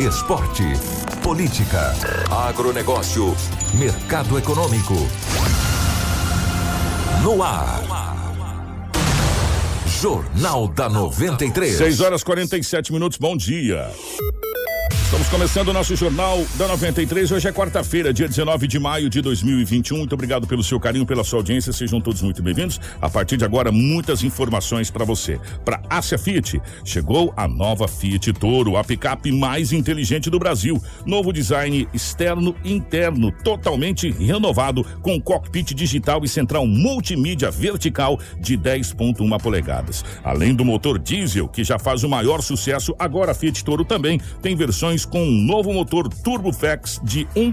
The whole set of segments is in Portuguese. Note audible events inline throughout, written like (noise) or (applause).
Esporte. Política. Agronegócio. Mercado econômico. No ar. Jornal da 93. 6 horas 47 minutos, bom dia. Estamos começando o nosso Jornal da 93. Hoje é quarta-feira, dia 19 de maio de 2021. Muito obrigado pelo seu carinho, pela sua audiência. Sejam todos muito bem-vindos. A partir de agora, muitas informações para você. Para Ásia Fiat, chegou a nova Fiat Toro, a picape mais inteligente do Brasil. Novo design externo e interno, totalmente renovado, com cockpit digital e central multimídia vertical de 10,1 polegadas. Além do motor diesel, que já faz o maior sucesso, agora a Fiat Toro também tem versões com um novo motor TurboFlex de 1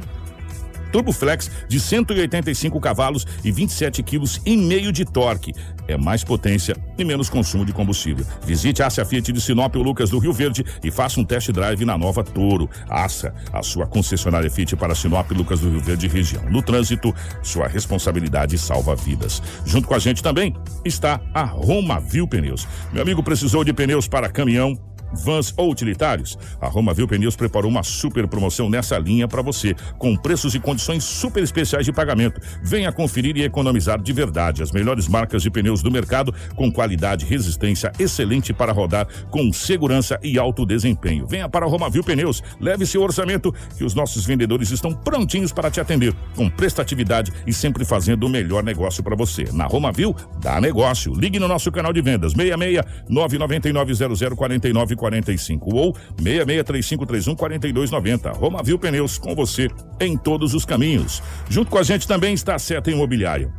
Turboflex de 185 cavalos e 27 quilos e meio de torque. É mais potência e menos consumo de combustível. Visite a Ásia Fiat de Sinop ou Lucas do Rio Verde e faça um test drive na nova Toro. Aça, a sua concessionária Fiat para Sinop, Lucas do Rio Verde região. No trânsito, sua responsabilidade salva vidas. Junto com a gente também está a Roma Viu Pneus. Meu amigo precisou de pneus para caminhão, vans ou utilitários, a Roma Viu Pneus preparou uma super promoção nessa linha para você, com preços e condições super especiais de pagamento. Venha conferir e economizar de verdade as melhores marcas de pneus do mercado, com qualidade e resistência excelente para rodar com segurança e alto desempenho. Venha para a Roma Viu Pneus, leve seu orçamento que os nossos vendedores estão prontinhos para te atender, com prestatividade e sempre fazendo o melhor negócio para você. Na Roma Viu, dá negócio. Ligue no nosso canal de vendas 66 999 00 49 45 ou 663531 4290. Roma Viu Pneus com você em todos os caminhos. Junto com a gente também está a Seta Imobiliário.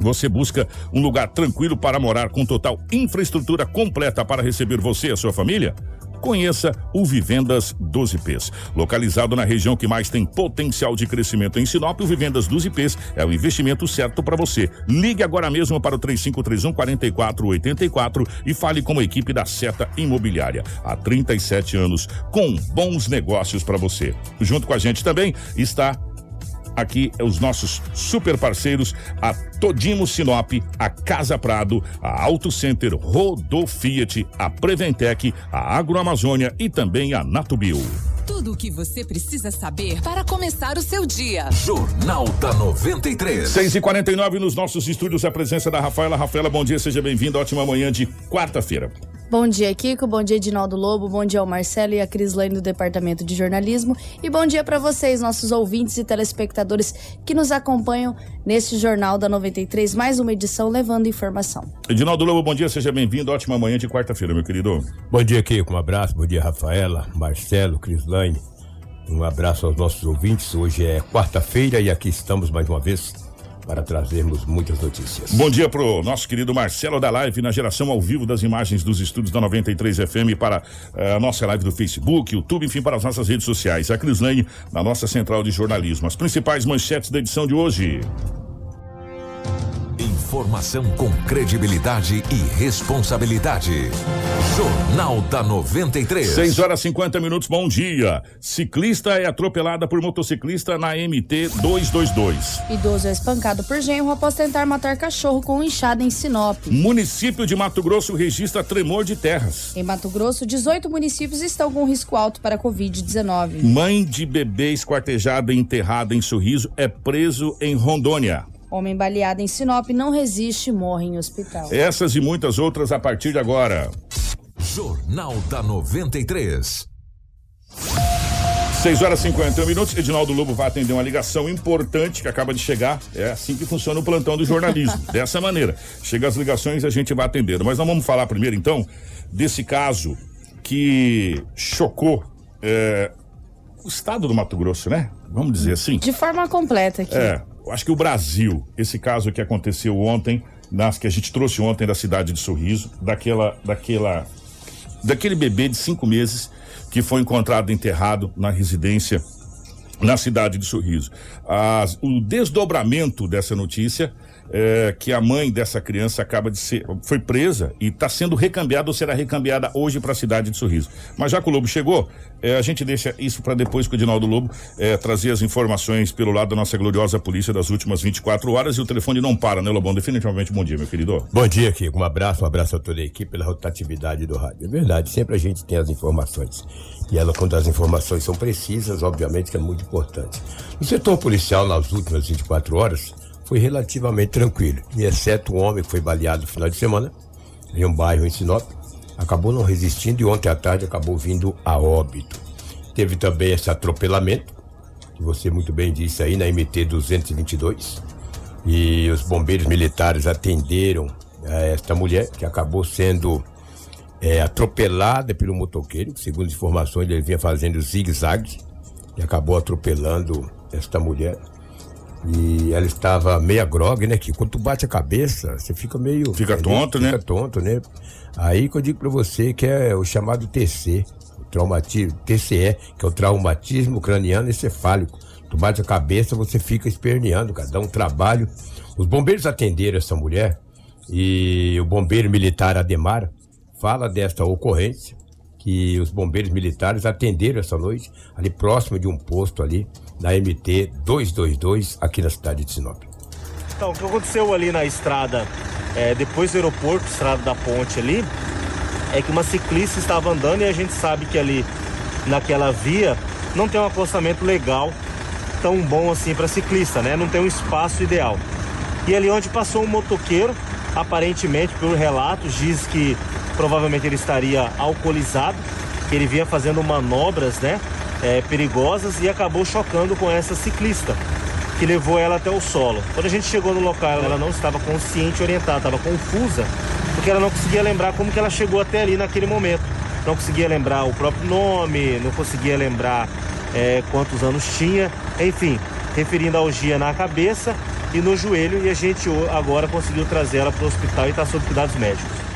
Você busca um lugar tranquilo para morar com total infraestrutura completa para receber você e a sua família? Conheça o Vivendas 12 Ps. Localizado na região que mais tem potencial de crescimento em Sinop, o Vivendas 12 Ps é o investimento certo para você. Ligue agora mesmo para o 3531 4484 e fale com a equipe da Seta Imobiliária. Há 37 anos, com bons negócios para você. Junto com a gente também está aqui os nossos super parceiros, a Todimo Sinop, a Casa Prado, a Auto Center Rodo Fiat, a Preventec, a Agroamazônia e também a Natubio. Tudo o que você precisa saber para começar o seu dia. Jornal da 93. 6 e 49 nos nossos estúdios, a presença da Rafaela. Rafaela, bom dia, seja bem-vinda. Ótima manhã de quarta-feira. Bom dia, Kiko. Bom dia, Edinaldo Lobo. Bom dia ao Marcelo e a Crislane do Departamento de Jornalismo. E bom dia para vocês, nossos ouvintes e telespectadores que nos acompanham neste Jornal da 93, mais uma edição levando informação. Edinaldo Lobo, bom dia, seja bem-vindo. Ótima manhã de quarta-feira, meu querido. Bom dia, Kiko. Um abraço. Bom dia, Rafaela, Marcelo, Um abraço aos nossos ouvintes. Hoje é quarta-feira e aqui estamos mais uma vez para trazermos muitas notícias. Bom dia pro nosso querido Marcelo da Live, na geração ao vivo das imagens dos estúdios da 93 FM para eh, a nossa live do Facebook, YouTube, enfim, para as nossas redes sociais. A Crislane, na nossa central de jornalismo. As principais manchetes da edição de hoje. Informação com credibilidade e responsabilidade. Jornal da 93. 6 horas 50 minutos, bom dia. Ciclista é atropelada por motociclista na MT 222. Idoso é espancado por genro após tentar matar cachorro com enxada em Sinop. Município de Mato Grosso registra tremor de terras. Em Mato Grosso, 18 municípios estão com risco alto para a Covid-19. Mãe de bebê esquartejada e enterrada em Sorriso é preso em Rondônia. Homem baleado em Sinop não resiste e morre em hospital. Essas e muitas outras a partir de agora. Jornal da 93. 6 horas e 51 minutos. Edinaldo Lobo vai atender uma ligação importante que acaba de chegar. É assim que funciona o plantão do jornalismo. (laughs) dessa maneira. Chega as ligações e a gente vai atendendo. Mas nós vamos falar primeiro, então, desse caso que chocou é, o estado do Mato Grosso, né? Vamos dizer assim. De forma completa aqui. É, eu acho que o Brasil, esse caso que aconteceu ontem, nas que a gente trouxe ontem da cidade de Sorriso, daquela, daquela daquele bebê de cinco meses que foi encontrado enterrado na residência na cidade de Sorriso. As, o desdobramento dessa notícia é, que a mãe dessa criança acaba de ser foi presa e está sendo recambiada ou será recambiada hoje para a cidade de Sorriso. Mas já que o Lobo chegou, é, a gente deixa isso para depois com o Edinaldo Lobo é, trazer as informações pelo lado da nossa gloriosa polícia das últimas 24 horas e o telefone não para, né, Lobão? Definitivamente bom dia, meu querido. Bom dia, Kiko. Um abraço, um abraço a toda a equipe pela rotatividade do rádio. É verdade, sempre a gente tem as informações. E ela, quando as informações são precisas, obviamente que é muito importante. No setor policial, nas últimas 24 horas, foi relativamente tranquilo, e exceto um homem que foi baleado no final de semana, em um bairro em Sinop, acabou não resistindo e ontem à tarde acabou vindo a óbito. Teve também esse atropelamento, que você muito bem disse aí, na MT 222, e os bombeiros militares atenderam a esta mulher, que acabou sendo é, atropelada pelo motoqueiro, que segundo informações ele vinha fazendo zigue-zague, e acabou atropelando esta mulher. E ela estava meia grog, né? Que quando tu bate a cabeça, você fica meio. Fica tonto, né? Fica tonto, né? Aí que eu digo pra você que é o chamado TC, o traumatismo, TCE, que é o traumatismo craniano encefálico. Tu bate a cabeça, você fica esperneando, cara, dá um trabalho. Os bombeiros atenderam essa mulher e o bombeiro militar Ademar fala desta ocorrência que os bombeiros militares atenderam essa noite ali próximo de um posto ali na MT 222 aqui na cidade de Sinop. Então, o que aconteceu ali na estrada, é, depois do aeroporto, estrada da ponte ali, é que uma ciclista estava andando e a gente sabe que ali naquela via não tem um acostamento legal tão bom assim para ciclista, né? Não tem um espaço ideal. E ali onde passou um motoqueiro, aparentemente, por relatos, diz que provavelmente ele estaria alcoolizado, que ele vinha fazendo manobras, né? É, perigosas e acabou chocando com essa ciclista, que levou ela até o solo. Quando a gente chegou no local, ela não estava consciente, orientada, estava confusa, porque ela não conseguia lembrar como que ela chegou até ali naquele momento. Não conseguia lembrar o próprio nome, não conseguia lembrar é, quantos anos tinha, enfim, referindo a algia na cabeça e no joelho, e a gente agora conseguiu trazer ela para o hospital e está sob cuidados médicos.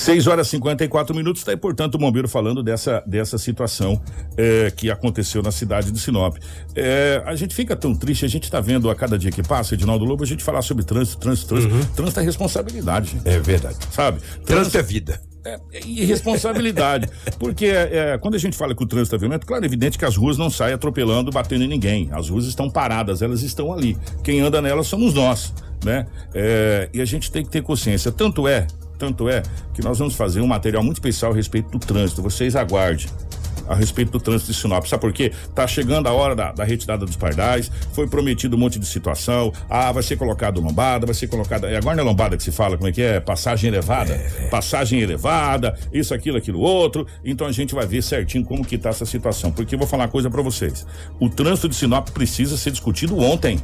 6 horas e 54 minutos, está aí, portanto, o bombeiro falando dessa, dessa situação é, que aconteceu na cidade de Sinop. É, a gente fica tão triste, a gente está vendo a cada dia que passa, Edinaldo Lobo, a gente falar sobre trânsito, trânsito, trânsito. Uhum. Trânsito é responsabilidade, gente. É verdade. Sabe? Trânsito, trânsito é vida. É, e responsabilidade. (laughs) Porque é, quando a gente fala que o trânsito é violento, claro, é evidente que as ruas não saem atropelando, batendo em ninguém. As ruas estão paradas, elas estão ali. Quem anda nelas somos nós, né? É, e a gente tem que ter consciência. Tanto é tanto é que nós vamos fazer um material muito especial a respeito do trânsito. Vocês aguardem a respeito do trânsito de Sinop. Sabe por quê? Tá chegando a hora da, da, retirada dos pardais, foi prometido um monte de situação. Ah, vai ser colocado lombada, vai ser colocada. É, agora não é lombada que se fala, como é que é? Passagem elevada. É. Passagem elevada, isso, aquilo, aquilo, outro. Então a gente vai ver certinho como que tá essa situação. Porque eu vou falar uma coisa para vocês. O trânsito de Sinop precisa ser discutido ontem.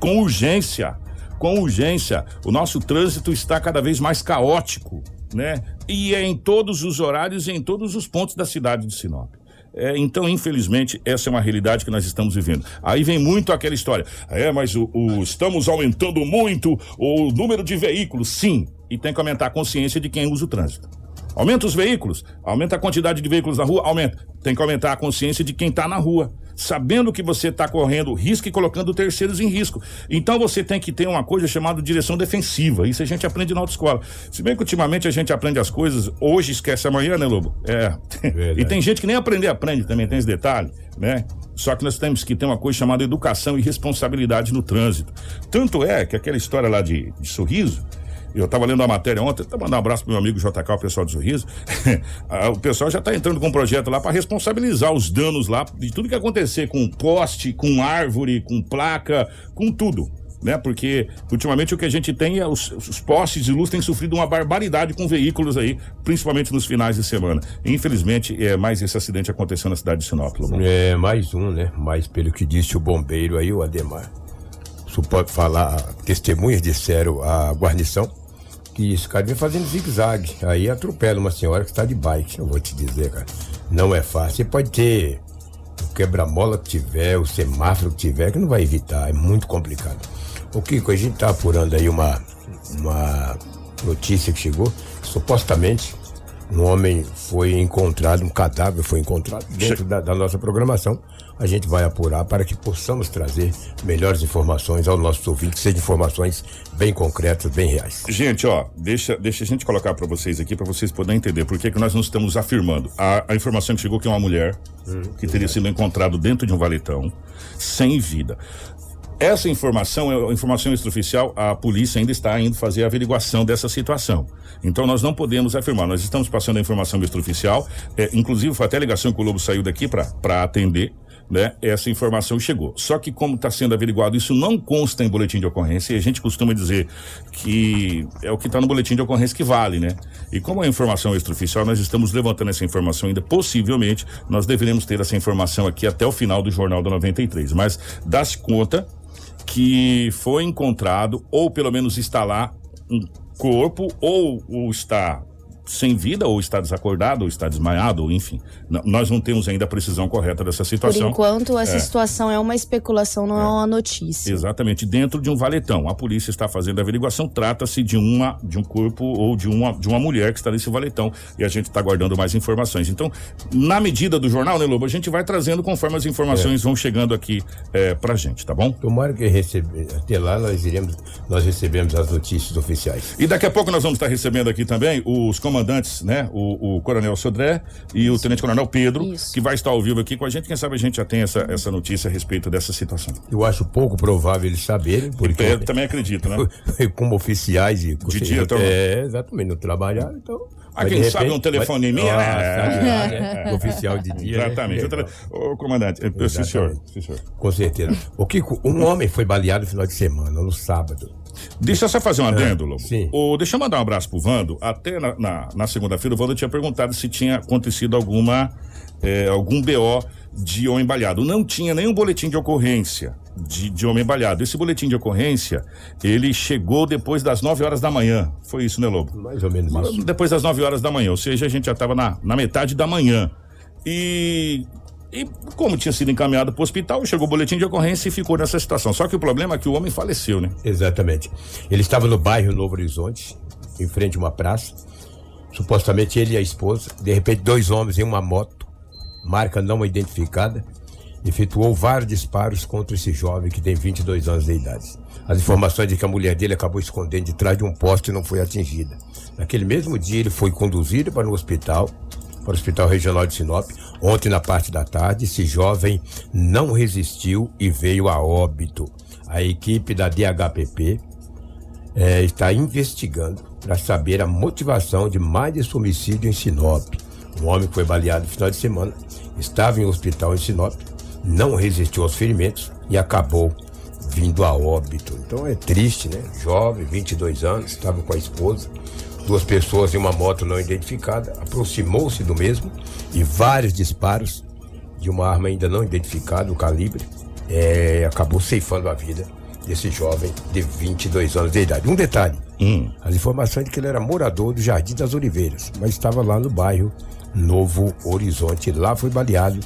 Com urgência com urgência. O nosso trânsito está cada vez mais caótico, né? E é em todos os horários e em todos os pontos da cidade de Sinop. É, então, infelizmente, essa é uma realidade que nós estamos vivendo. Aí vem muito aquela história. É, mas o, o, estamos aumentando muito o número de veículos. Sim, e tem que aumentar a consciência de quem usa o trânsito. Aumenta os veículos, aumenta a quantidade de veículos na rua, aumenta. Tem que aumentar a consciência de quem está na rua, sabendo que você está correndo risco e colocando terceiros em risco. Então você tem que ter uma coisa chamada direção defensiva. Isso a gente aprende na autoescola. Se bem que ultimamente a gente aprende as coisas, hoje esquece amanhã, né, Lobo? É. (laughs) e tem gente que nem aprender aprende também, tem esse detalhe, né? Só que nós temos que ter uma coisa chamada educação e responsabilidade no trânsito. Tanto é que aquela história lá de, de sorriso, eu estava lendo a matéria ontem, até mandar um abraço pro meu amigo JK, o pessoal do Sorriso. (laughs) Ah, o pessoal já está entrando com um projeto lá para responsabilizar os danos lá de tudo que acontecer com poste, com árvore, com placa, com tudo. Né? Porque ultimamente o que a gente tem é os, os postes de luz têm sofrido uma barbaridade com veículos aí, principalmente nos finais de semana. Infelizmente, é mais esse acidente aconteceu na cidade de Sinop. É, mais um, né? Mas pelo que disse o bombeiro aí, o Ademar. Isso pode falar, testemunhas disseram a guarnição que esse cara vem fazendo zigue-zague. Aí atropela uma senhora que está de bike. Eu vou te dizer, cara. Não é fácil. Você pode ter o quebra-mola que tiver, o semáforo que tiver, que não vai evitar. É muito complicado. O Kiko, a gente tá apurando aí uma, uma notícia que chegou. supostamente um homem foi encontrado, um cadáver foi encontrado dentro da, da, nossa programação. A gente vai apurar para que possamos trazer melhores informações aos nossos ouvintes, sejam informações bem concretas, bem reais. Gente, ó, deixa, deixa a gente colocar para vocês aqui, para vocês poderem entender por que, que nós não estamos afirmando. A, a informação que chegou que é uma mulher hum, que teria sido encontrado dentro de um valetão, sem vida. Essa informação é informação extraoficial, a polícia ainda está indo fazer a averiguação dessa situação. Então nós não podemos afirmar, nós estamos passando a informação extraoficial, é, inclusive foi até a ligação que o Lobo saiu daqui para atender, né? Essa informação chegou. Só que como está sendo averiguado, isso não consta em boletim de ocorrência e a gente costuma dizer que é o que está no boletim de ocorrência que vale, né? E como é informação extraoficial, nós estamos levantando essa informação ainda, possivelmente nós deveremos ter essa informação aqui até o final do Jornal da 93, mas dá-se conta que foi encontrado, ou pelo menos está lá, um corpo, ou, ou está sem vida, ou está desacordado, ou está desmaiado, ou enfim. nós não temos ainda a precisão correta dessa situação. Por enquanto, essa é. situação é uma especulação, não é. é. uma notícia. Exatamente, dentro de um valetão. A polícia está fazendo a averiguação, trata-se de uma de um corpo ou de uma, de uma mulher que está nesse valetão. E a gente está guardando mais informações. Então, na medida do jornal, né, Lobo, a gente vai trazendo conforme as informações é. vão chegando aqui é, pra gente, tá bom? Tomara que receber. Até lá nós iremos, nós recebemos as notícias oficiais. E daqui a pouco nós vamos estar recebendo aqui também os comandantes, né? O, o Coronel Sodré e o Tenente Coronel Pedro, Isso. que vai estar ao vivo aqui com a gente. Quem sabe a gente já tem essa, essa notícia a respeito dessa situação. Eu acho pouco provável eles saberem, porque. Eu também acredito, né? (laughs) Como oficiais e. De dia, então... É, exatamente, não trabalharam, então. Ah, quem sabe um telefone mas... minha, né? É, Oficial de dia. Exatamente. Né? Ô, comandante, sim senhor, sim, senhor. Com certeza. O Kiko, um homem foi baleado no final de semana, no sábado. Deixa eu só fazer um adendo, Lobo. Sim. O, deixa eu mandar um abraço pro Vando. Até na, na, na segunda-feira, o Vando tinha perguntado se tinha acontecido alguma, é, algum BO de homem baleado. Não tinha nenhum boletim de ocorrência de, de homem baleado. Esse boletim de ocorrência, ele chegou depois das 9 horas da manhã. Foi isso, né, Lobo? Mais ou menos isso. Depois das 9 horas da manhã, ou seja, a gente já estava na, na metade da manhã. E e como tinha sido encaminhado para o hospital, chegou o boletim de ocorrência e ficou nessa situação. Só que o problema é que o homem faleceu, né? Exatamente. Ele estava no bairro Novo Horizonte, em frente a uma praça. Supostamente ele e a esposa. De repente, dois homens em uma moto, marca não identificada, efetuou vários disparos contra esse jovem que tem 22 anos de idade. As informações de que a mulher dele acabou escondendo de trás de um poste e não foi atingida. Naquele mesmo dia, ele foi conduzido para o hospital para o Hospital Regional de Sinop. Ontem, na parte da tarde, esse jovem não resistiu e veio a óbito. A equipe da DHPP é, está investigando para saber a motivação de mais esse homicídio em Sinop. Um homem foi baleado no final de semana, estava em um hospital em Sinop, não resistiu aos ferimentos e acabou vindo a óbito. Então é triste, né? Jovem, 22 anos, estava com a esposa duas pessoas em uma moto não identificada, aproximou-se do mesmo e vários disparos de uma arma ainda não identificada, o calibre, é, acabou ceifando a vida desse jovem de 22 anos de idade. Um detalhe: hum. as informações de que ele era morador do Jardim das Oliveiras, mas estava lá no bairro Novo Horizonte. Lá foi baleado,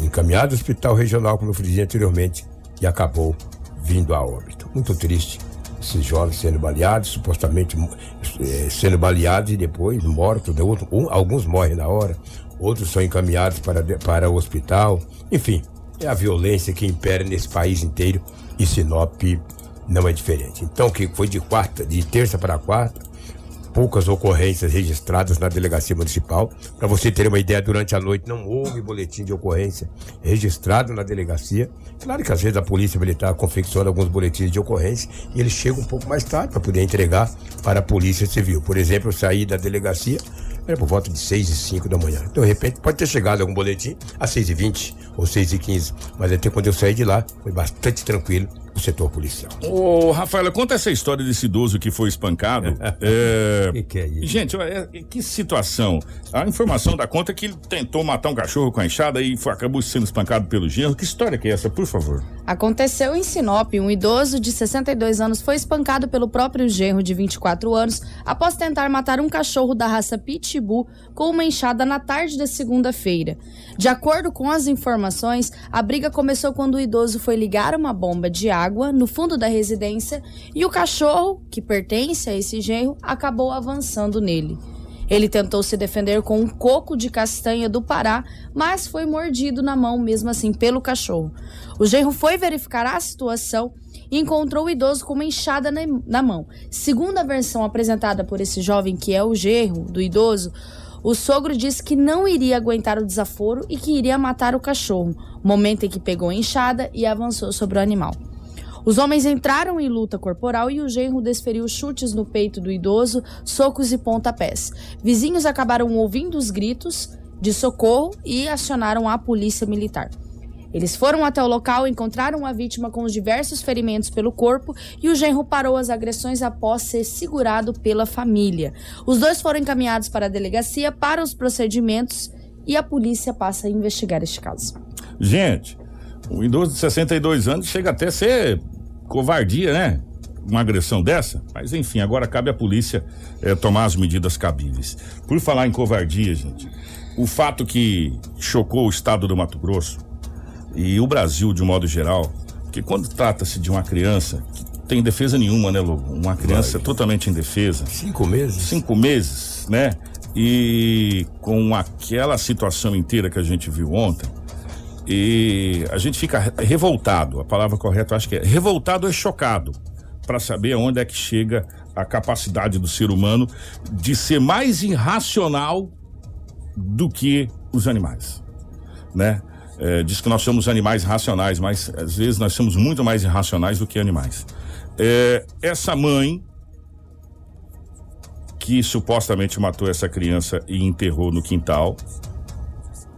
encaminhado ao hospital regional, como eu falei anteriormente, e acabou vindo a óbito. Muito triste esses jovens sendo baleados, supostamente é, sendo baleados e depois mortos. Né? Outro, um, alguns morrem na hora, outros são encaminhados para, para o hospital. Enfim, é a violência que impera nesse país inteiro e Sinop não é diferente. Então, que foi de quarta, de terça para quarta, poucas ocorrências registradas na delegacia municipal. Para você ter uma ideia, durante a noite não houve boletim de ocorrência registrado na delegacia. Claro que às vezes a polícia militar confecciona alguns boletins de ocorrência e eles chegam um pouco mais tarde para poder entregar para a polícia civil. Por exemplo, eu saí da delegacia era por volta de 6 e 5 da manhã. Então, de repente, pode ter chegado algum boletim às 6 e 20 ou 6 e 15 mas até quando eu saí de lá, foi bastante tranquilo o setor policial. Ô, Rafaela, conta essa história desse idoso que foi espancado. (laughs) é... Que que é isso? Gente, é, que situação. A informação da conta é que ele tentou matar um cachorro com a enxada e foi, acabou sendo espancado pelo genro. Que história que é essa, por favor? Aconteceu em Sinop. Um idoso de 62 anos foi espancado pelo próprio genro de 24 anos após tentar matar um cachorro da raça Pitbull com uma enxada na tarde da segunda-feira. De acordo com as informações, a briga começou quando o idoso foi ligar uma bomba de água água no fundo da residência e o cachorro, que pertence a esse genro, acabou avançando nele. Ele tentou se defender com um coco de castanha do Pará, mas foi mordido na mão mesmo assim pelo cachorro. O genro foi verificar a situação e encontrou o idoso com uma enxada na, mão. Segundo a versão apresentada por esse jovem, que é o genro do idoso, o sogro disse que não iria aguentar o desaforo e que iria matar o cachorro, momento em que pegou a enxada e avançou sobre o animal. Os homens entraram em luta corporal e o genro desferiu chutes no peito do idoso, socos e pontapés. Vizinhos acabaram ouvindo os gritos de socorro e acionaram a polícia militar. Eles foram até o local, encontraram a vítima com os diversos ferimentos pelo corpo e o genro parou as agressões após ser segurado pela família. Os dois foram encaminhados para a delegacia para os procedimentos e a polícia passa a investigar este caso. Gente, um idoso de 62 anos chega até a ser covardia, né? Uma agressão dessa, mas enfim, agora cabe à polícia eh, tomar as medidas cabíveis. Por falar em covardia, gente, o fato que chocou o estado do Mato Grosso e o Brasil de um modo geral, que quando trata-se de uma criança que tem defesa nenhuma, né, Lobo? Uma criança Vai. totalmente indefesa. Cinco meses? Cinco meses, né? E com aquela situação inteira que a gente viu ontem, e a gente fica re- revoltado, a palavra correta acho que é revoltado é chocado, para saber onde é que chega a capacidade do ser humano de ser mais irracional do que os animais, né? É, diz que nós somos animais racionais, mas às vezes nós somos muito mais irracionais do que animais. É, essa mãe que supostamente matou essa criança e enterrou no quintal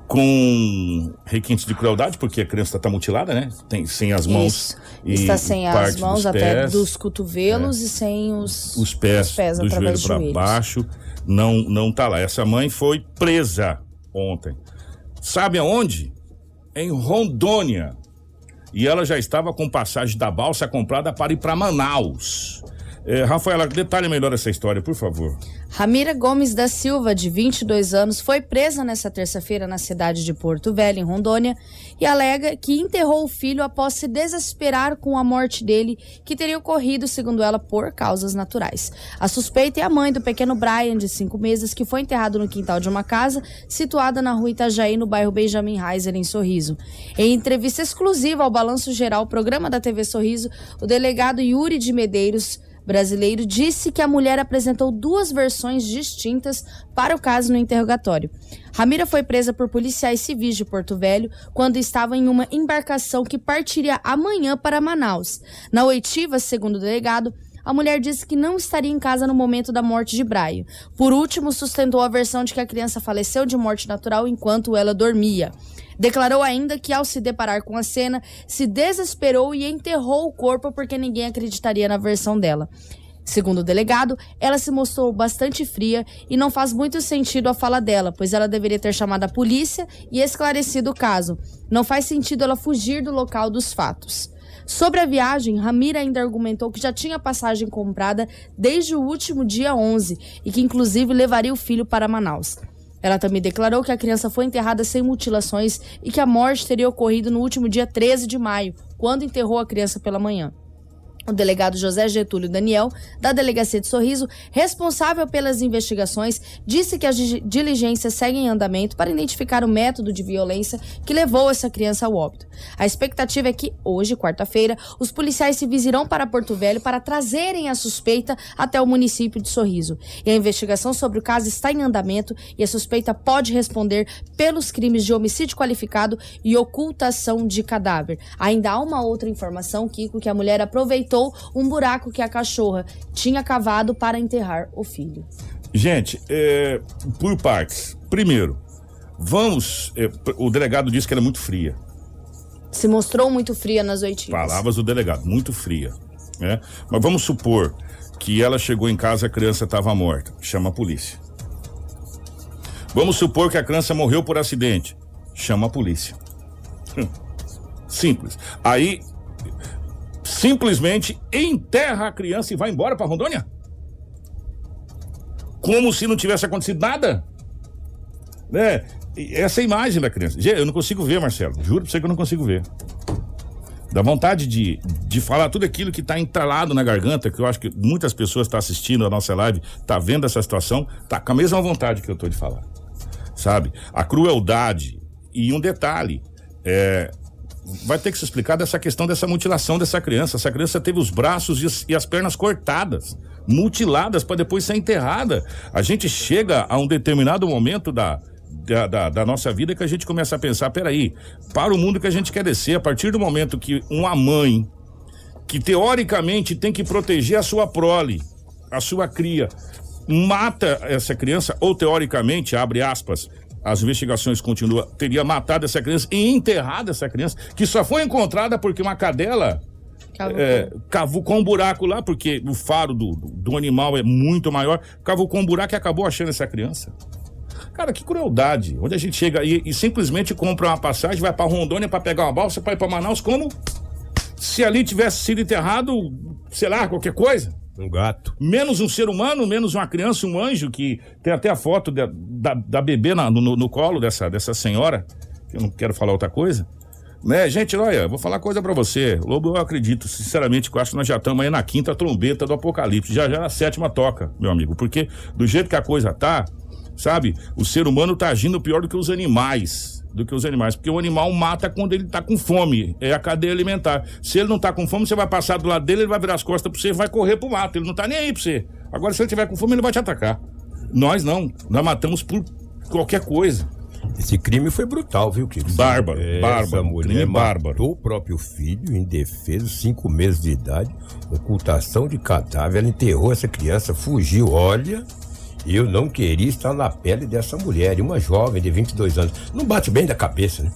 com requintes de crueldade, porque a criança está mutilada, né? Tem sem as mãos Isso. e Está sem as mãos até pés, dos cotovelos e sem os, os pés, os pés do joelho para baixo, não não tá lá. Essa mãe foi presa ontem. Sabe aonde? Em Rondônia. E ela já estava com passagem da balsa comprada para ir para Manaus. É, Rafaela, detalhe melhor essa história, por favor. Ramira Gomes da Silva, de 22 anos, foi presa nesta terça-feira na cidade de Porto Velho, em Rondônia, e alega que enterrou o filho após se desesperar com a morte dele, que teria ocorrido, segundo ela, por causas naturais. A suspeita é a mãe do pequeno Brian, de 5 meses, que foi enterrado no quintal de uma casa situada na rua Itajaí, no bairro Benjamin Heiser, em Sorriso. Em entrevista exclusiva ao Balanço Geral, programa da TV Sorriso, o delegado Yuri de Medeiros brasileiro disse que a mulher apresentou duas versões distintas para o caso no interrogatório. Ramira foi presa por policiais civis de Porto Velho quando estava em uma embarcação que partiria amanhã para Manaus. Na oitiva, segundo o delegado, a mulher disse que não estaria em casa no momento da morte de Braio. Por último, sustentou a versão de que a criança faleceu de morte natural enquanto ela dormia. Declarou ainda que, ao se deparar com a cena, se desesperou e enterrou o corpo porque ninguém acreditaria na versão dela. Segundo o delegado, ela se mostrou bastante fria e não faz muito sentido a fala dela, pois ela deveria ter chamado a polícia e esclarecido o caso. Não faz sentido ela fugir do local dos fatos. Sobre a viagem, Ramira ainda argumentou que já tinha passagem comprada desde o último dia 11 e que inclusive levaria o filho para Manaus. Ela também declarou que a criança foi enterrada sem mutilações e que a morte teria ocorrido no último dia 13 de maio, quando enterrou a criança pela manhã. O delegado José Getúlio Daniel, da Delegacia de Sorriso, responsável pelas investigações, disse que as di- diligências seguem em andamento para identificar o método de violência que levou essa criança ao óbito. A expectativa é que, hoje, quarta-feira, os policiais civis irão para Porto Velho para trazerem a suspeita até o município de Sorriso. E a investigação sobre o caso está em andamento e a suspeita pode responder pelos crimes de homicídio qualificado e ocultação de cadáver. Ainda há uma outra informação, Kiko, que a mulher aproveitou um buraco que a cachorra tinha cavado para enterrar o filho. Gente, é, por partes. Primeiro, vamos. é, o delegado disse que era muito fria. Se mostrou muito fria nas oitivas. Palavras do delegado, muito fria. Né? Mas vamos supor que ela chegou em casa e a criança estava morta. Chama a polícia. Vamos supor que a criança morreu por acidente. Chama a polícia. Hum. Simples. Aí, simplesmente enterra a criança e vai embora para Rondônia? Como se não tivesse acontecido nada? Né? Essa é imagem da criança. Eu não consigo ver, Marcelo. Juro pra você que eu não consigo ver. Dá vontade de, de falar tudo aquilo que está entalado na garganta, que eu acho que muitas pessoas estão tá assistindo a nossa live, tá vendo essa situação, tá com a mesma vontade que eu tô de falar. Sabe? A crueldade. E um detalhe, é, vai ter que se explicar dessa questão dessa mutilação dessa criança. Essa criança teve os braços e as, e as pernas cortadas, mutiladas para depois ser enterrada. A gente chega a um determinado momento da, da, da, da, nossa vida que a gente começa a pensar, peraí, para o mundo que a gente quer descer, a partir do momento que uma mãe, que teoricamente tem que proteger a sua prole, a sua cria, mata essa criança, ou teoricamente, abre aspas, as investigações continuam, teria matado essa criança e enterrado essa criança, que só foi encontrada porque uma cadela é, cavucou um buraco lá, porque o faro do, do animal é muito maior, cavucou um buraco e acabou achando essa criança. Cara, que crueldade. Onde a gente chega e, e simplesmente compra uma passagem, vai para Rondônia para pegar uma balsa para ir para Manaus, como se ali tivesse sido enterrado, sei lá, qualquer coisa. Um gato. Menos um ser humano, menos uma criança, um anjo, que tem até a foto de, da, da bebê na, no, no, colo dessa, dessa senhora, que eu não quero falar outra coisa. Né, gente, olha, vou falar coisa para você. Lobo, eu acredito, sinceramente, que eu acho que nós já estamos aí na quinta trombeta do apocalipse. Já já a sétima toca, meu amigo. Porque do jeito que a coisa tá, sabe? O ser humano tá agindo pior do que os animais do que os animais, porque o animal mata quando ele tá com fome, é a cadeia alimentar. Se ele não tá com fome, você vai passar do lado dele, ele vai virar as costas para você e vai correr pro mato, ele não tá nem aí para você. Agora se ele tiver com fome, ele vai te atacar. Nós não, nós matamos por qualquer coisa. Esse crime foi brutal, viu, Kiko? Bárbaro, Essa bárbaro. mulher matou o próprio filho em defesa, cinco meses de idade, ocultação de cadáver, ela enterrou essa criança, fugiu, olha, eu não queria estar na pele dessa mulher, uma jovem de 22 anos. Não bate bem da cabeça, né?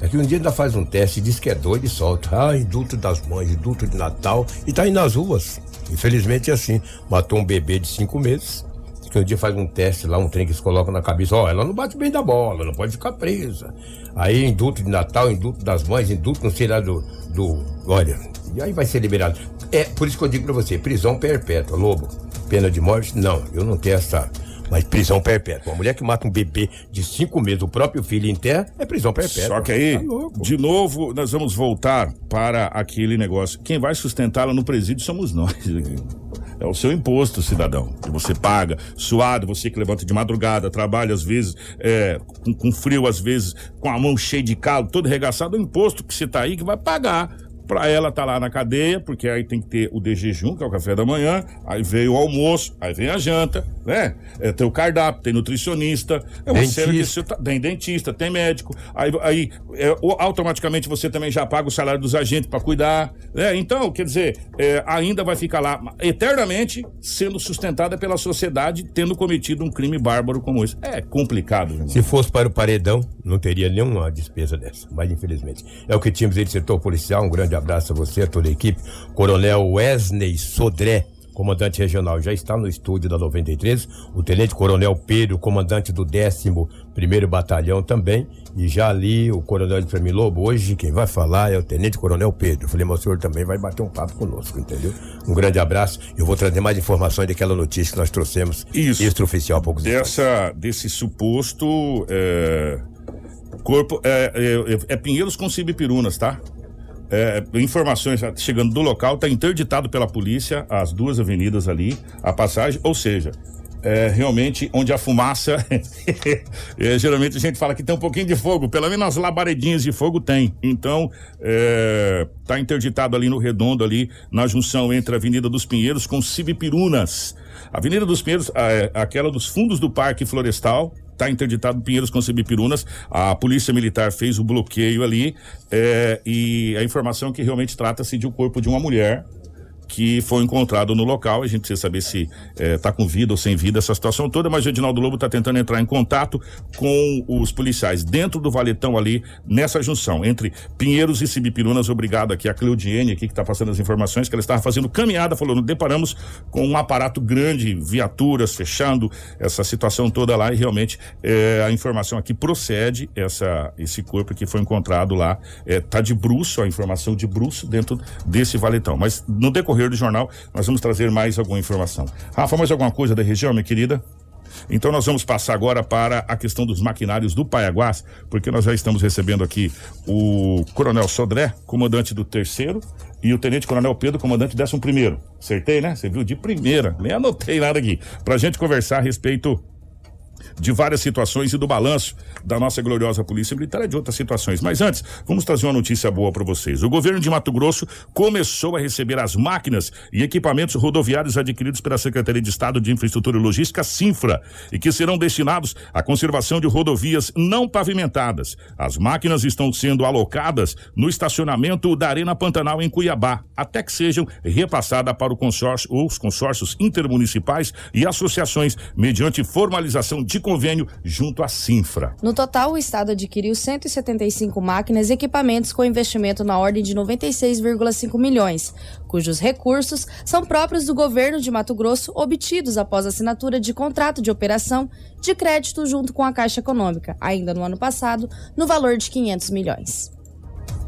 É que um dia ainda faz um teste, diz que é doido e solta. Ah, indulto das mães, indulto de Natal. E tá aí nas ruas. Infelizmente é assim. Matou um bebê de cinco meses. Que um dia faz um teste lá, um trem que se coloca na cabeça. Ó, oh, ela não bate bem da bola, não pode ficar presa. Aí indulto de Natal, indulto das mães, indulto não sei lá do. do olha, e aí vai ser liberado. É, por isso que eu digo pra você, prisão perpétua, lobo pena de morte? Não, eu não quero essa. Mas prisão perpétua. Uma mulher que mata um bebê de cinco meses, o próprio filho em terra, é prisão perpétua. Só que aí, tá de novo, nós vamos voltar para aquele negócio. Quem vai sustentá-la no presídio somos nós. (laughs) É o seu imposto, cidadão, que você paga, suado, você que levanta de madrugada, trabalha às vezes é, com, com, frio, às vezes com a mão cheia de calo, todo regaçado, o imposto que você tá aí que vai pagar para ela estar tá lá na cadeia, porque aí tem que ter o de jejum, que é o café da manhã, aí veio o almoço, aí vem a janta, né? É, tem o cardápio, tem nutricionista, é uma dentista. Tá, tem dentista, tem médico, aí, aí é, automaticamente você também já paga o salário dos agentes para cuidar, né? Então, quer dizer, é, ainda vai ficar lá eternamente sendo sustentada pela sociedade, tendo cometido um crime bárbaro como esse. É complicado, irmão. Se fosse para o paredão, não teria nenhuma despesa dessa, mas infelizmente. É o que tínhamos aí do setor policial, um grande abraço a você, a toda a equipe. Coronel Wesley Sodré, comandante regional, já está no estúdio da 93. O Tenente Coronel Pedro, comandante do 11 Batalhão também. E já ali o Coronel de Lobo, hoje quem vai falar é o Tenente Coronel Pedro. Eu falei, mas o senhor também vai bater um papo conosco, entendeu? Um grande abraço. Eu vou trazer mais informações daquela notícia que nós trouxemos. Isso. Extraoficial há poucos Dessa, Desse suposto. É, corpo. É, é, é Pinheiros com Cibipirunas, tá? É, informações chegando do local, está interditado pela polícia as duas avenidas ali, a passagem, ou seja, é, realmente onde a fumaça. (laughs) é, geralmente a gente fala que tem um pouquinho de fogo, pelo menos as labaredinhas de fogo tem. Então, é, tá interditado ali no redondo, ali na junção entre a Avenida dos Pinheiros com Cibipirunas. Avenida dos Pinheiros, é, aquela dos fundos do Parque Florestal, está interditado Pinheiros com Semipirunas. A Polícia Militar fez o bloqueio ali é, e a informação é que realmente trata-se de um corpo de uma mulher que foi encontrado no local. A gente precisa saber se está eh, com vida ou sem vida essa situação toda, mas o Edinaldo Lobo está tentando entrar em contato com os policiais dentro do valetão ali, nessa junção, entre Pinheiros e Cibipirunas. Obrigado aqui a Cleudiene aqui que está passando as informações, que ela estava fazendo caminhada, falou, deparamos com um aparato grande, viaturas fechando essa situação toda lá e realmente eh, a informação aqui procede, essa, esse corpo que foi encontrado lá, está eh, de bruxo, a informação de bruxo dentro desse valetão. Mas no decorrer decorrer do jornal, nós vamos trazer mais alguma informação. Rafa, mais alguma coisa da região, minha querida? Então nós vamos passar agora para a questão dos maquinários do Paiaguás, porque nós já estamos recebendo aqui o Coronel Sodré, comandante do terceiro, e o Tenente Coronel Pedro, comandante décimo primeiro. Acertei, né? Você viu de primeira, nem anotei nada aqui. Pra gente conversar a respeito de várias situações e do balanço da nossa gloriosa Polícia Militar e de outras situações. Mas antes, vamos trazer uma notícia boa para vocês. O governo de Mato Grosso começou a receber as máquinas e equipamentos rodoviários adquiridos pela Secretaria de Estado de Infraestrutura e Logística, Sinfra, e que serão destinados à conservação de rodovias não pavimentadas. As máquinas estão sendo alocadas no estacionamento da Arena Pantanal em Cuiabá, até que sejam repassadas para o consórcio, os consórcios intermunicipais e associações mediante formalização de convênio junto à Sinfra. No total, o Estado adquiriu 175 máquinas e equipamentos com investimento na ordem de 96,5 milhões, cujos recursos são próprios do governo de Mato Grosso, obtidos após assinatura de contrato de operação de crédito junto com a Caixa Econômica, ainda no ano passado, no valor de 500 milhões.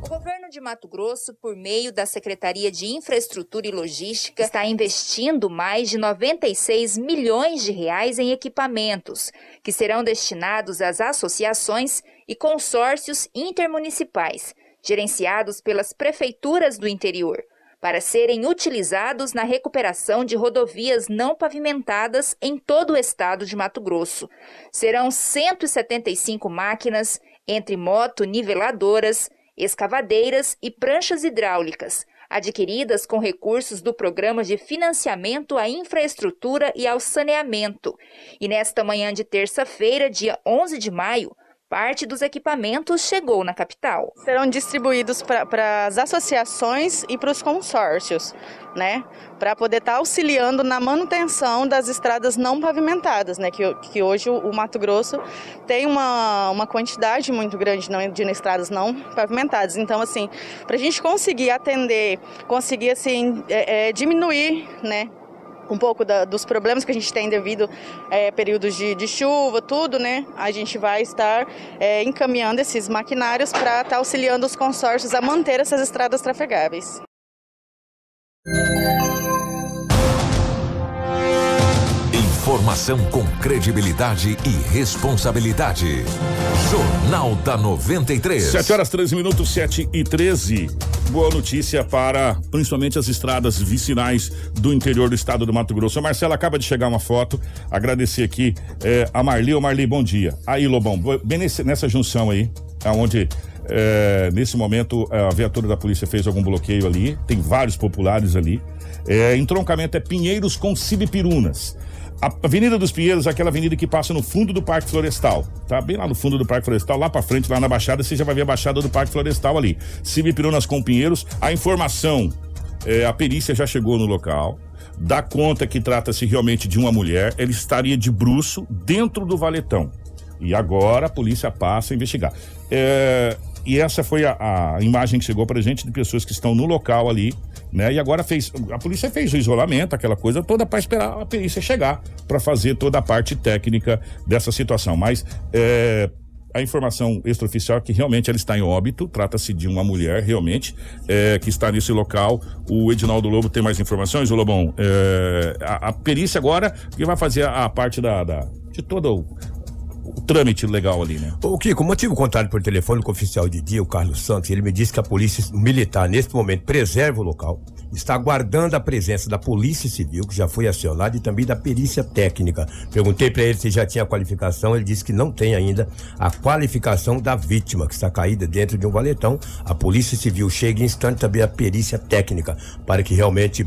O governo de Mato Grosso, por meio da Secretaria de Infraestrutura e Logística, está investindo mais de 96 milhões de reais em equipamentos, que serão destinados às associações e consórcios intermunicipais, gerenciados pelas prefeituras do interior, para serem utilizados na recuperação de rodovias não pavimentadas em todo o estado de Mato Grosso. Serão 175 máquinas, entre moto niveladoras, escavadeiras e pranchas hidráulicas, adquiridas com recursos do Programa de Financiamento à Infraestrutura e ao Saneamento. E nesta manhã de terça-feira, dia 11 de maio, parte dos equipamentos chegou na capital. Serão distribuídos para as associações e para os consórcios, né? Para poder estar tá auxiliando na manutenção das estradas não pavimentadas, né? Que, que hoje o, Mato Grosso tem uma, uma quantidade muito grande de estradas não pavimentadas. Então, assim, para a gente conseguir atender, conseguir assim é, é, diminuir, né? Um pouco da, dos problemas que a gente tem devido é, períodos de, de, chuva, tudo, né? A gente vai estar é, encaminhando esses maquinários para estar tá auxiliando os consórcios a manter essas estradas trafegáveis. Informação com credibilidade e responsabilidade. Jornal da 93. 7 horas 13 minutos, 7 e 13. Boa notícia para principalmente as estradas vicinais do interior do estado do Mato Grosso. A Marcela acaba de chegar uma foto. Agradecer aqui é, a Marli. Ô Marli, bom dia. Aí, Lobão, bem nesse, nessa junção aí, aonde é, nesse momento a viatura da polícia fez algum bloqueio ali. Tem vários populares ali. É, entroncamento é Pinheiros com Cibipirunas. A Avenida dos Pinheiros aquela avenida que passa no fundo do Parque Florestal, tá? Bem lá no fundo do Parque Florestal, lá para frente, lá na Baixada, você já vai ver a Baixada do Parque Florestal ali. Cibipirunas com Pinheiros, a informação, é, a perícia já chegou no local, dá conta que trata-se realmente de uma mulher, ela estaria de bruço dentro do valetão. E agora a polícia passa a investigar. É, e essa foi a, a imagem que chegou pra gente de pessoas que estão no local ali, né? E agora fez, a polícia fez o isolamento, aquela coisa toda para esperar a perícia chegar para fazer toda a parte técnica dessa situação. Mas é, a informação extraoficial é que realmente ela está em óbito, trata-se de uma mulher realmente é, que está nesse local. O Edinaldo Lobo tem mais informações, o Lobão. É, a, a, perícia agora que vai fazer a, a parte da, da, de todo o trâmite legal ali, né? O Kiko, motivo contado por telefone com o oficial de dia, o Carlos Santos, ele me disse que a polícia militar, neste momento, preserva o local, está aguardando a presença da Polícia Civil, que já foi acionada, e também da perícia técnica. Perguntei para ele se já tinha qualificação, ele disse que não tem ainda a qualificação da vítima, que está caída dentro de um valetão. A Polícia Civil chega em instante também a perícia técnica, para que realmente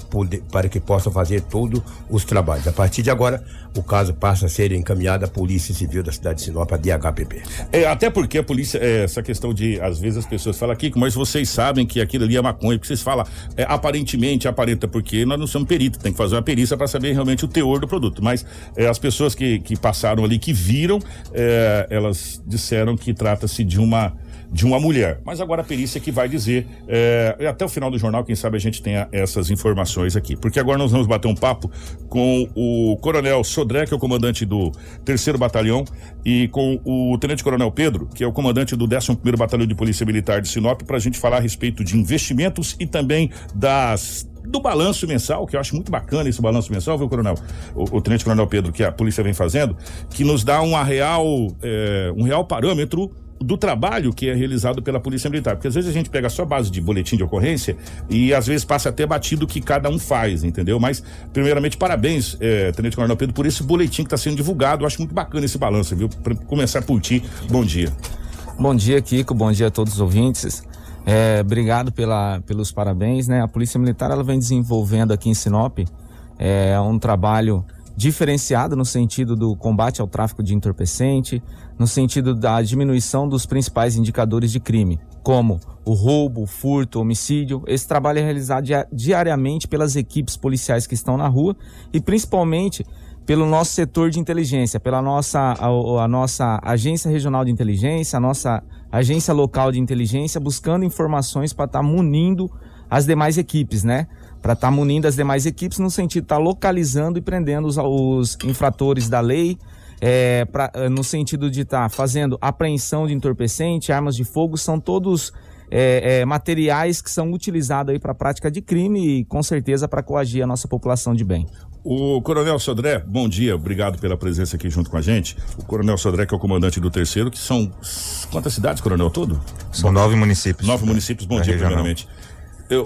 para que possa fazer todos os trabalhos. A partir de agora, o caso passa a ser encaminhado à Polícia Civil da cidade de Sinop, a DHPP. É, até porque a polícia, é, essa questão de, às vezes as pessoas falam, aqui, mas vocês sabem que aquilo ali é maconha, porque vocês falam, é, aparentemente aparenta, porque nós não somos peritos, tem que fazer uma perícia para saber realmente o teor do produto. Mas é, as pessoas que, que passaram ali, que viram, é, elas disseram que trata-se de uma de uma mulher. Mas agora a perícia que vai dizer, é, até o final do jornal, quem sabe a gente tenha essas informações aqui. Porque agora nós vamos bater um papo com o Coronel Sodré, que é o comandante do terceiro batalhão, e com o Tenente Coronel Pedro, que é o comandante do 11 primeiro Batalhão de Polícia Militar de Sinop, para a gente falar a respeito de investimentos e também das do balanço mensal, que eu acho muito bacana esse balanço mensal, viu, Coronel? O, o Tenente Coronel Pedro, que a polícia vem fazendo, que nos dá uma real, é, um real parâmetro do trabalho que é realizado pela Polícia Militar. Porque às vezes a gente pega só a base de boletim de ocorrência e às vezes passa até batido o que cada um faz, entendeu? Mas, primeiramente, parabéns, é, Tenente Coronel Pedro, por esse boletim que está sendo divulgado. Eu acho muito bacana esse balanço, viu? Para começar por ti, bom dia. Bom dia, Kiko. Bom dia a todos os ouvintes. É, obrigado pela, pelos parabéns, né? A Polícia Militar ela vem desenvolvendo aqui em Sinop é, um trabalho diferenciado no sentido do combate ao tráfico de entorpecente, no sentido da diminuição dos principais indicadores de crime, como o roubo, o furto, o homicídio. Esse trabalho é realizado diariamente pelas equipes policiais que estão na rua e principalmente pelo nosso setor de inteligência, pela nossa a, a nossa agência regional de inteligência, a nossa agência local de inteligência, buscando informações para estar tá munindo as demais equipes, né? Para estar tá munindo as demais equipes no sentido de estar tá localizando e prendendo os, os infratores da lei, é, pra, no sentido de estar tá fazendo apreensão de entorpecente, armas de fogo, são todos é, é, materiais que são utilizados aí para prática de crime e com certeza para coagir a nossa população de bem. O Coronel Sodré, bom dia, obrigado pela presença aqui junto com a gente. O Coronel Sodré, que é o comandante do terceiro, que são quantas cidades, Coronel, todo? São nove municípios. Nove municípios, bom dia, regional. primeiramente.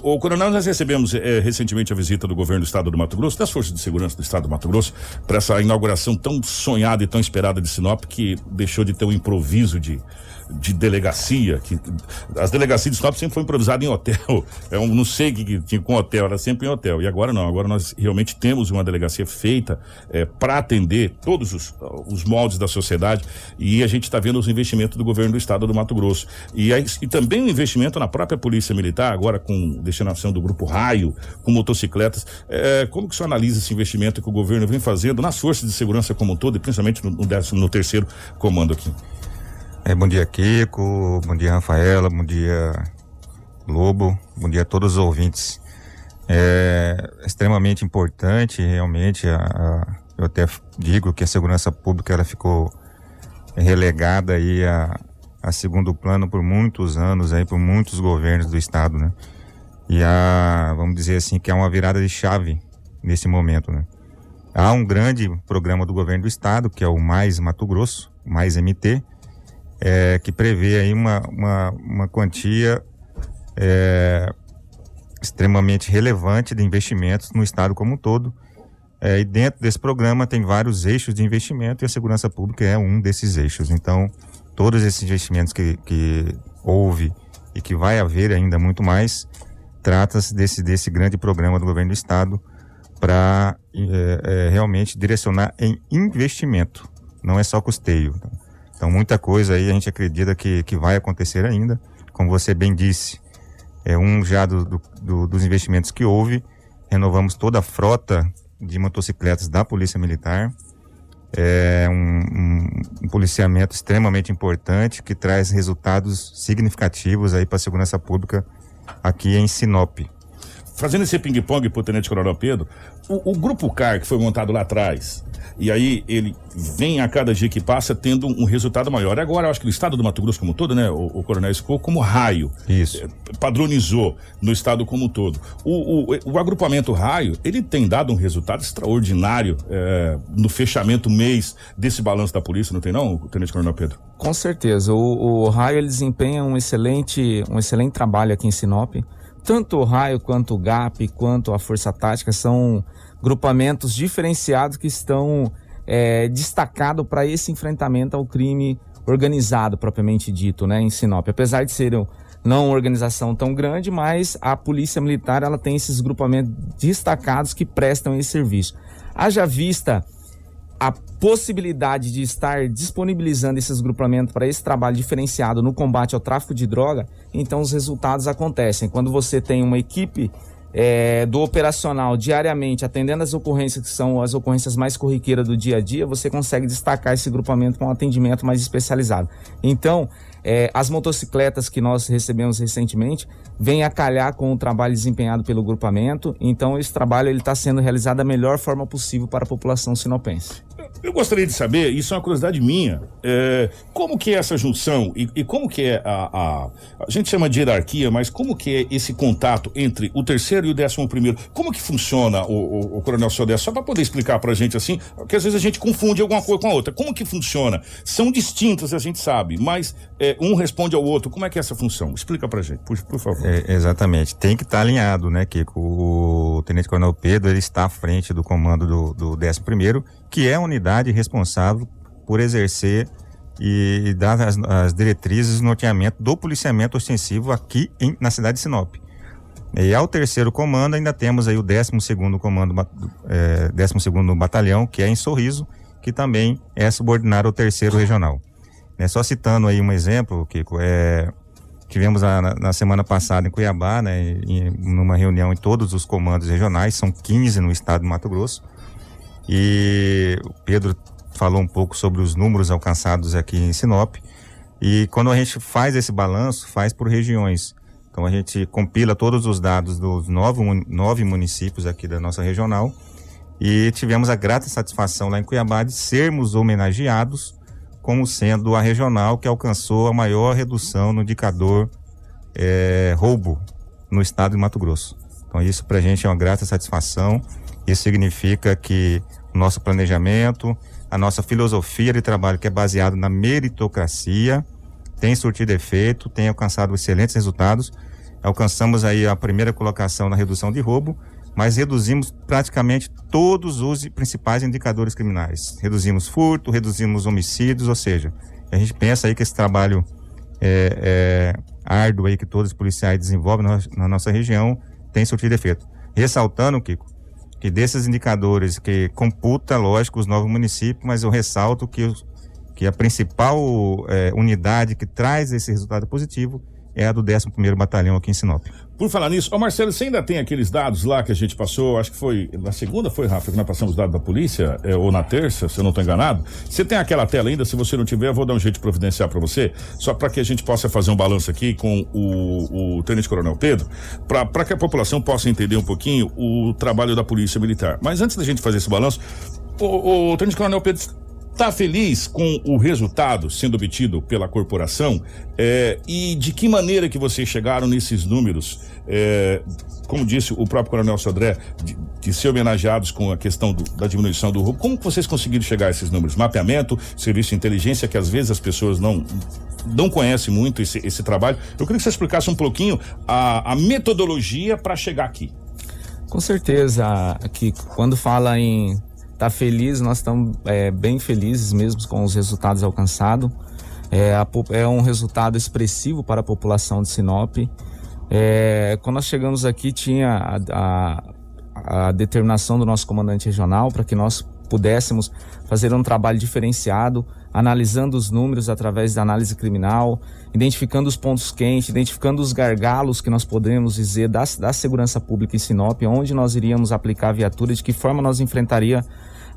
O Coronel, nós recebemos é, recentemente a visita do governo do estado do Mato Grosso, das forças de segurança do estado do Mato Grosso, para essa inauguração tão sonhada e tão esperada de Sinop, que deixou de ter um improviso de, de delegacia, que as delegacias de Sinop sempre foram improvisadas em hotel. Eu (laughs) não sei o que, tinha com hotel, era sempre em hotel. E agora não, agora nós realmente temos uma delegacia feita é, para atender todos os, os moldes da sociedade e a gente está vendo os investimentos do governo do estado do Mato Grosso. E, e também o investimento na própria Polícia Militar, agora com destinação do Grupo Raio, com motocicletas. É, como que o senhor analisa esse investimento que o governo vem fazendo nas forças de segurança como um todo e principalmente no, no, no terceiro comando aqui? É, bom dia, Kiko. Bom dia, Rafaela. Bom dia, Lobo. Bom dia a todos os ouvintes. É extremamente importante, realmente. A, a, eu até digo que a segurança pública ela ficou relegada aí a, a segundo plano por muitos anos, aí por muitos governos do estado, né? E a, vamos dizer assim, que é uma virada de chave nesse momento, né? Há um grande programa do governo do estado, que é o Mais Mato Grosso, Mais MT, é, que prevê aí uma, uma, uma quantia é, extremamente relevante de investimentos no estado como um todo. É, e dentro desse programa tem vários eixos de investimento e a segurança pública é um desses eixos. Então, todos esses investimentos que, que houve e que vai haver ainda muito mais, trata-se desse, desse grande programa do governo do estado para é, é, realmente direcionar em investimento, não é só custeio. Então, muita coisa aí a gente acredita que, que vai acontecer ainda. Como você bem disse, é um já do, do, dos investimentos que houve. Renovamos toda a frota de motocicletas da Polícia Militar. É um, um, um policiamento extremamente importante que traz resultados significativos aí para a segurança pública aqui em Sinop. Fazendo esse ping-pong pro Tenente Coronel Pedro, o, o Grupo CAR, que foi montado lá atrás, e aí ele vem a cada dia que passa tendo um resultado maior. Agora, eu acho que o estado do Mato Grosso como um todo, né, o, o Coronel ficou como raio. Isso. É, padronizou no estado como um todo. O, o, o, agrupamento raio, ele tem dado um resultado extraordinário é, no fechamento mês desse balanço da polícia, não tem não, Tenente Coronel Pedro? Com certeza. O, o raio, ele desempenha um excelente, um excelente trabalho aqui em Sinop. Tanto o raio quanto o GAP, quanto a Força Tática são grupamentos diferenciados que estão é, destacados para esse enfrentamento ao crime organizado, propriamente dito, né, em Sinop. Apesar de serem não uma organização tão grande, mas a Polícia Militar ela tem esses grupamentos destacados que prestam esse serviço. Haja vista a possibilidade de estar disponibilizando esses grupamentos para esse trabalho diferenciado no combate ao tráfico de droga, então os resultados acontecem. Quando você tem uma equipe é, do operacional diariamente, atendendo as ocorrências que são as ocorrências mais corriqueiras do dia a dia, você consegue destacar esse grupamento com um atendimento mais especializado. Então, é, as motocicletas que nós recebemos recentemente vêm a calhar com o trabalho desempenhado pelo grupamento. Então, esse trabalho está sendo realizado da melhor forma possível para a população sinopense. Eu gostaria de saber, isso é uma curiosidade minha, é, como que é essa junção e, e como que é a, a, a, gente chama de hierarquia, mas como que é esse contato entre o terceiro e o décimo primeiro? Como que funciona o, o, o Coronel Sodé? Só para poder explicar para a gente assim, porque às vezes a gente confunde alguma coisa com a outra. Como que funciona? São distintas, a gente sabe, mas é, um responde ao outro. Como é que é essa função? Explica para a gente, por, por favor. É, exatamente. Tem que estar tá alinhado, né, Kiko? O Tenente Coronel Pedro, ele está à frente do comando do, do décimo primeiro que é a unidade responsável por exercer e dar as, as diretrizes e norteamento do policiamento ostensivo aqui em, na cidade de Sinop. E ao terceiro comando ainda temos aí o 12 comando, é, 12 batalhão, que é em Sorriso, que também é subordinado ao terceiro regional. É, só citando aí um exemplo, Kiko, é, tivemos a, na semana passada em Cuiabá, né, em, numa reunião em todos os comandos regionais, são 15 no estado de Mato Grosso, e o Pedro falou um pouco sobre os números alcançados aqui em Sinop. E quando a gente faz esse balanço, faz por regiões. Então a gente compila todos os dados dos nove, nove municípios aqui da nossa regional e tivemos a grata satisfação lá em Cuiabá de sermos homenageados como sendo a regional que alcançou a maior redução no indicador é, roubo no estado de Mato Grosso. Então isso para a gente é uma grata satisfação. Isso significa que nosso planejamento, a nossa filosofia de trabalho, que é baseado na meritocracia, tem surtido efeito, tem alcançado excelentes resultados. Alcançamos aí a primeira colocação na redução de roubo, mas reduzimos praticamente todos os principais indicadores criminais. Reduzimos furto, reduzimos homicídios, ou seja, a gente pensa aí que esse trabalho é, é árduo aí que todos os policiais desenvolvem na, na nossa região tem surtido efeito. Ressaltando, Kiko, que desses indicadores que computa, lógico, os novos municípios, mas eu ressalto que, que a principal é, unidade que traz esse resultado positivo é a do 11º Batalhão aqui em Sinop. Por falar nisso, ô Marcelo, você ainda tem aqueles dados lá que a gente passou, acho que foi na segunda, foi, Rafa, que nós passamos dados da polícia, é, ou na terça, se eu não estou enganado. Você tem aquela tela ainda? Se você não tiver, eu vou dar um jeito de providenciar para você, só para que a gente possa fazer um balanço aqui com o, o Tenente Coronel Pedro, para que a população possa entender um pouquinho o trabalho da Polícia Militar. Mas antes da gente fazer esse balanço, o, o Tenente Coronel Pedro Está feliz com o resultado sendo obtido pela corporação? É, e de que maneira que vocês chegaram nesses números? É, como disse o próprio Coronel Sodré, de, de ser homenageados com a questão do, da diminuição do roubo. Como vocês conseguiram chegar a esses números? Mapeamento, serviço de inteligência, que às vezes as pessoas não não conhecem muito esse, esse trabalho. Eu queria que você explicasse um pouquinho a, a metodologia para chegar aqui. Com certeza, que quando fala em tá feliz, nós estamos é, bem felizes mesmo com os resultados alcançados. É, é, um resultado expressivo para a população de Sinop. É, quando nós chegamos aqui, tinha a, a, a determinação do nosso comandante regional para que nós pudéssemos fazer um trabalho diferenciado, analisando os números através da análise criminal, identificando os pontos quentes, identificando os gargalos que nós podemos dizer da, da segurança pública em Sinop, onde nós iríamos aplicar a viatura, de que forma nós enfrentaria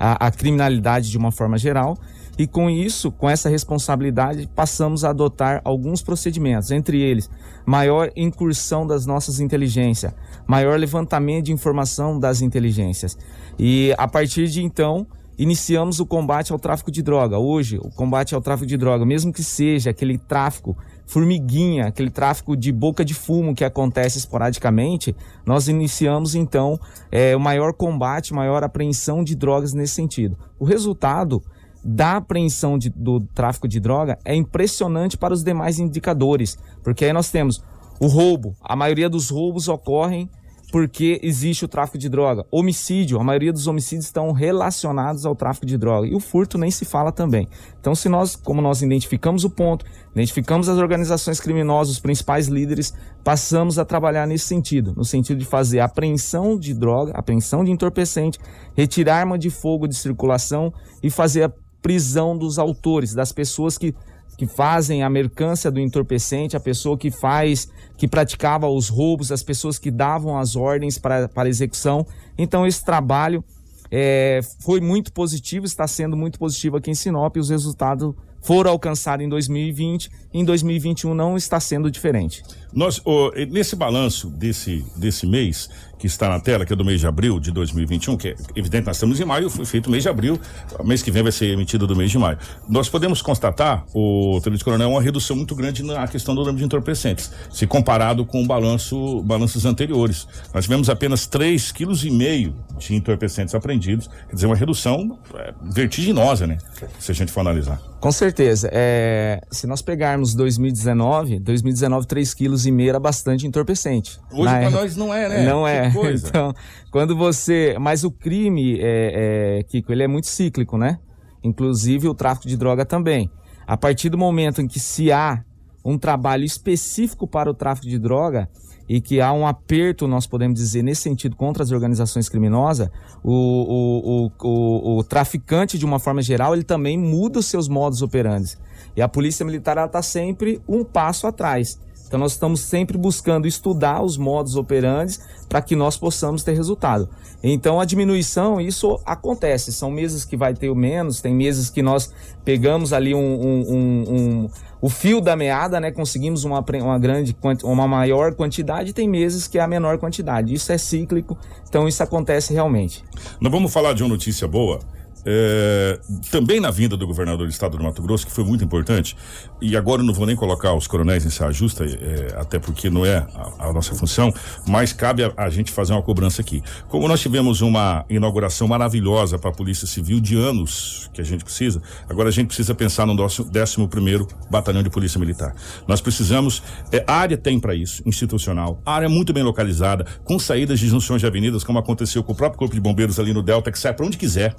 a, a criminalidade de uma forma geral. E com isso, com essa responsabilidade, passamos a adotar alguns procedimentos, entre eles, maior incursão das nossas inteligências, maior levantamento de informação das inteligências. E a partir de então, iniciamos o combate ao tráfico de droga. Hoje, o combate ao tráfico de droga, mesmo que seja aquele tráfico formiguinha, aquele tráfico de boca de fumo que acontece esporadicamente, nós iniciamos então é, o maior combate, maior apreensão de drogas nesse sentido. O resultado da apreensão de, do tráfico de droga é impressionante para os demais indicadores, porque aí nós temos o roubo, a maioria dos roubos ocorrem porque existe o tráfico de droga. Homicídio, a maioria dos homicídios estão relacionados ao tráfico de droga. E o furto nem se fala também. Então, se nós, como nós identificamos o ponto, identificamos as organizações criminosas, os principais líderes, passamos a trabalhar nesse sentido, no sentido de fazer apreensão de droga, apreensão de entorpecente, retirar arma de fogo de circulação e fazer a prisão dos autores, das pessoas que que fazem a mercância do entorpecente, a pessoa que faz, que praticava os roubos, as pessoas que davam as ordens para, para execução. Então, esse trabalho é, foi muito positivo, está sendo muito positivo aqui em Sinop e os resultados foram alcançados em 2020, em 2021 não está sendo diferente. Nós, oh, nesse balanço desse, desse mês, que está na tela, que é do mês de abril de 2021, que é evidente, nós estamos em maio, foi feito mês de abril, mês que vem vai ser emitido do mês de maio. Nós podemos constatar, o Tenente Coronel, uma redução muito grande na questão do número de entorpecentes, se comparado com o balanço, balanços anteriores. Nós tivemos apenas 3,5 kg de entorpecentes apreendidos, quer dizer, uma redução é, vertiginosa, né? Se a gente for analisar. Com certeza. É, se nós pegarmos 2019, 2019, 3,5 kg era bastante entorpecente. Hoje para nós não é, né? Não é. (laughs) Então, quando você. Mas o crime, é, é, Kiko, ele é muito cíclico, né? Inclusive o tráfico de droga também. A partir do momento em que se há um trabalho específico para o tráfico de droga e que há um aperto, nós podemos dizer, nesse sentido, contra as organizações criminosas, o, o, o, o, o traficante, de uma forma geral, ele também muda os seus modos operantes. E a polícia militar está sempre um passo atrás. Então nós estamos sempre buscando estudar os modos operantes para que nós possamos ter resultado. Então a diminuição, isso acontece. São meses que vai ter o menos, tem meses que nós pegamos ali um, um, um, um o fio da meada, né? Conseguimos uma, uma grande, uma maior quantidade, tem meses que é a menor quantidade. Isso é cíclico, então isso acontece realmente. Nós vamos falar de uma notícia boa é, também na vinda do governador do estado do Mato Grosso, que foi muito importante, e agora eu não vou nem colocar os coronéis em saia justa, é, até porque não é a, a nossa função, mas cabe a, a, gente fazer uma cobrança aqui. Como nós tivemos uma inauguração maravilhosa para a Polícia Civil de anos que a gente precisa, agora a gente precisa pensar no nosso 11 Batalhão de Polícia Militar. Nós precisamos, é, a área tem para isso, institucional, área é muito bem localizada, com saídas de junções de avenidas, como aconteceu com o próprio Corpo de Bombeiros ali no Delta, que sai para onde quiser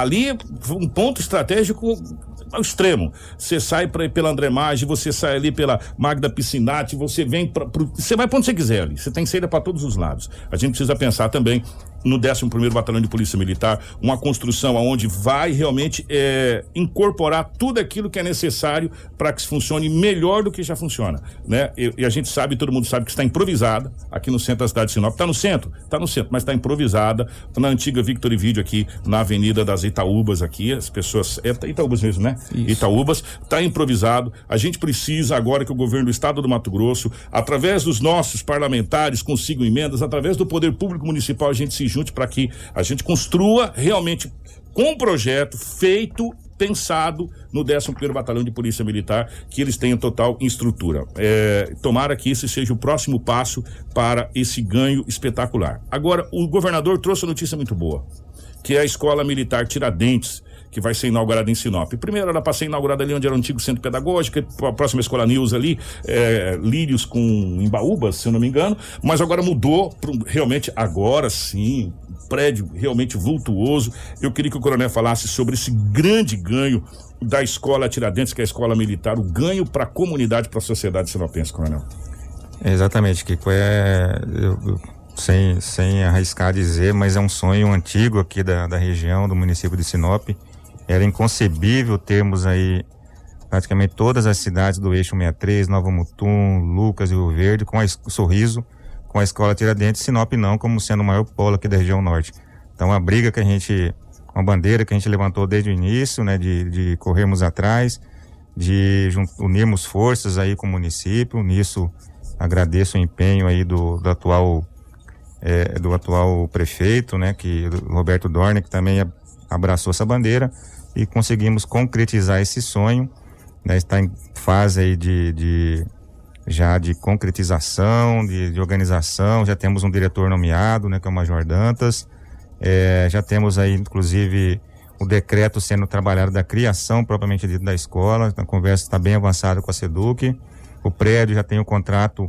ali um ponto estratégico ao extremo. Você sai pra, pela André Maggi, você sai ali pela Magda Piscinati, você vem para você vai para onde você quiser ali. Você tem saída para todos os lados. A gente precisa pensar também no 11º Batalhão de Polícia Militar, uma construção onde vai realmente é, incorporar tudo aquilo que é necessário para que funcione melhor do que já funciona, né? E, e, a gente sabe, todo mundo sabe que está improvisada aqui no centro da cidade de Sinop, está no centro, está no centro, mas está improvisada na antiga Victor e Vídeo aqui na Avenida das Itaúbas aqui, as pessoas, é Itaúbas mesmo, né? Isso. Itaúbas, está improvisado, a gente precisa agora que o governo do estado do Mato Grosso, através dos nossos parlamentares, consigam emendas, através do poder público municipal, a gente se junte para que a gente construa realmente com um projeto feito pensado no 11º Batalhão de Polícia Militar, que eles tenham total estrutura. É, tomara que esse seja o próximo passo para esse ganho espetacular. Agora, o governador trouxe uma notícia muito boa, que é a Escola Militar Tiradentes, que vai ser inaugurada em Sinop. Primeiro era para ser inaugurada ali onde era o antigo centro pedagógico, a próxima escola News ali, é, Lírios com Embaúbas, se eu não me engano, mas agora mudou, pro, realmente, agora sim, prédio realmente vultuoso. Eu queria que o coronel falasse sobre esse grande ganho da escola Tiradentes, que é a escola militar, o ganho para a comunidade, para a sociedade sinopense, coronel. Exatamente, Kiko. É, eu, sem, sem arriscar dizer, mas é um sonho antigo aqui da, da região, do município de Sinop. Era inconcebível termos aí praticamente todas as cidades do eixo 63, Nova Mutum, Lucas e Rio Verde, com a, sorriso, com a escola Tiradentes, Sinop não, como sendo o maior polo aqui da região norte. Então a briga que a gente, uma bandeira que a gente levantou desde o início, né, de, de corrermos atrás, de unirmos forças aí com o município, nisso agradeço o empenho aí do, do atual é, do atual prefeito, né, que Roberto Dorne, que também abraçou essa bandeira e conseguimos concretizar esse sonho. Né? Está em fase aí de, de já de concretização, de, de, organização. Já temos um diretor nomeado, né, que é o Major Dantas. É, já temos aí, inclusive, o decreto sendo trabalhado da criação propriamente dita da escola. A conversa está bem avançada com a SEDUC. O prédio já tem o contrato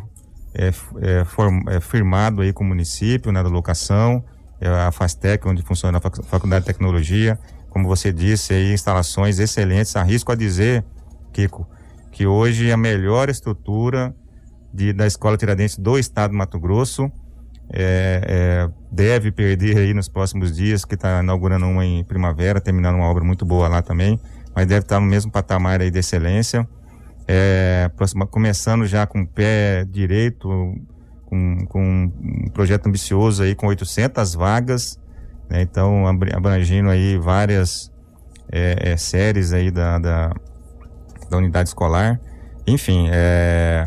é, é, form, é, firmado aí com o município, né, da locação. É a FASTEC, onde funciona a Faculdade de Tecnologia como você disse, aí, instalações excelentes. Arrisco a dizer, Kiko, que hoje a melhor estrutura de, da Escola Tiradentes do Estado do Mato Grosso é, é, deve perder aí nos próximos dias, que está inaugurando uma em primavera, terminando uma obra muito boa lá também, mas deve estar no mesmo patamar aí de excelência. é, próxima, começando já com o pé direito, com, com um projeto ambicioso aí com 800 vagas, né? então abrangindo aí várias é, é, séries aí da, da, da, unidade escolar. Enfim, é,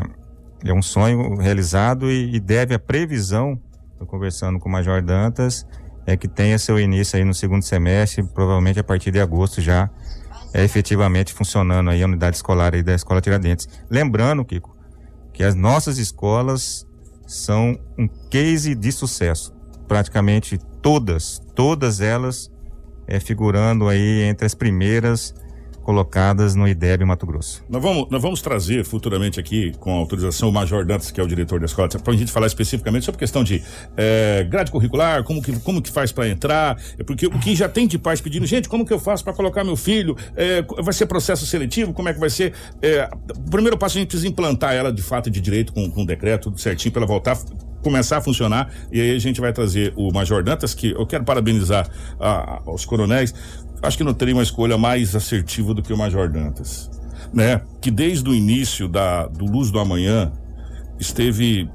é um sonho realizado e, e deve a previsão, estou conversando com o Major Dantas, é que tenha seu início aí no segundo semestre, provavelmente a partir de agosto já é efetivamente funcionando aí a unidade escolar aí da Escola Tiradentes. Lembrando, Kiko, que as nossas escolas são um case de sucesso. Praticamente todas, todas elas é, figurando aí entre as primeiras colocadas no IDEB Mato Grosso. Nós vamos, nós vamos trazer futuramente aqui, com autorização, o Major Dantas, que é o diretor da escola, para a gente falar especificamente sobre questão de é, grade curricular, como que, como que faz para entrar, é porque o que já tem de pais pedindo, gente, como que eu faço para colocar meu filho, é, vai ser processo seletivo, como é que vai ser? É, o primeiro passo a gente precisa implantar ela de fato de direito com, com um decreto, tudo certinho, para ela voltar começar a funcionar e aí a gente vai trazer o Major Dantas, que eu quero parabenizar a, a, os coronéis acho que não teria uma escolha mais assertiva do que o Major Dantas, né? Que desde o início da, do Luz do Amanhã esteve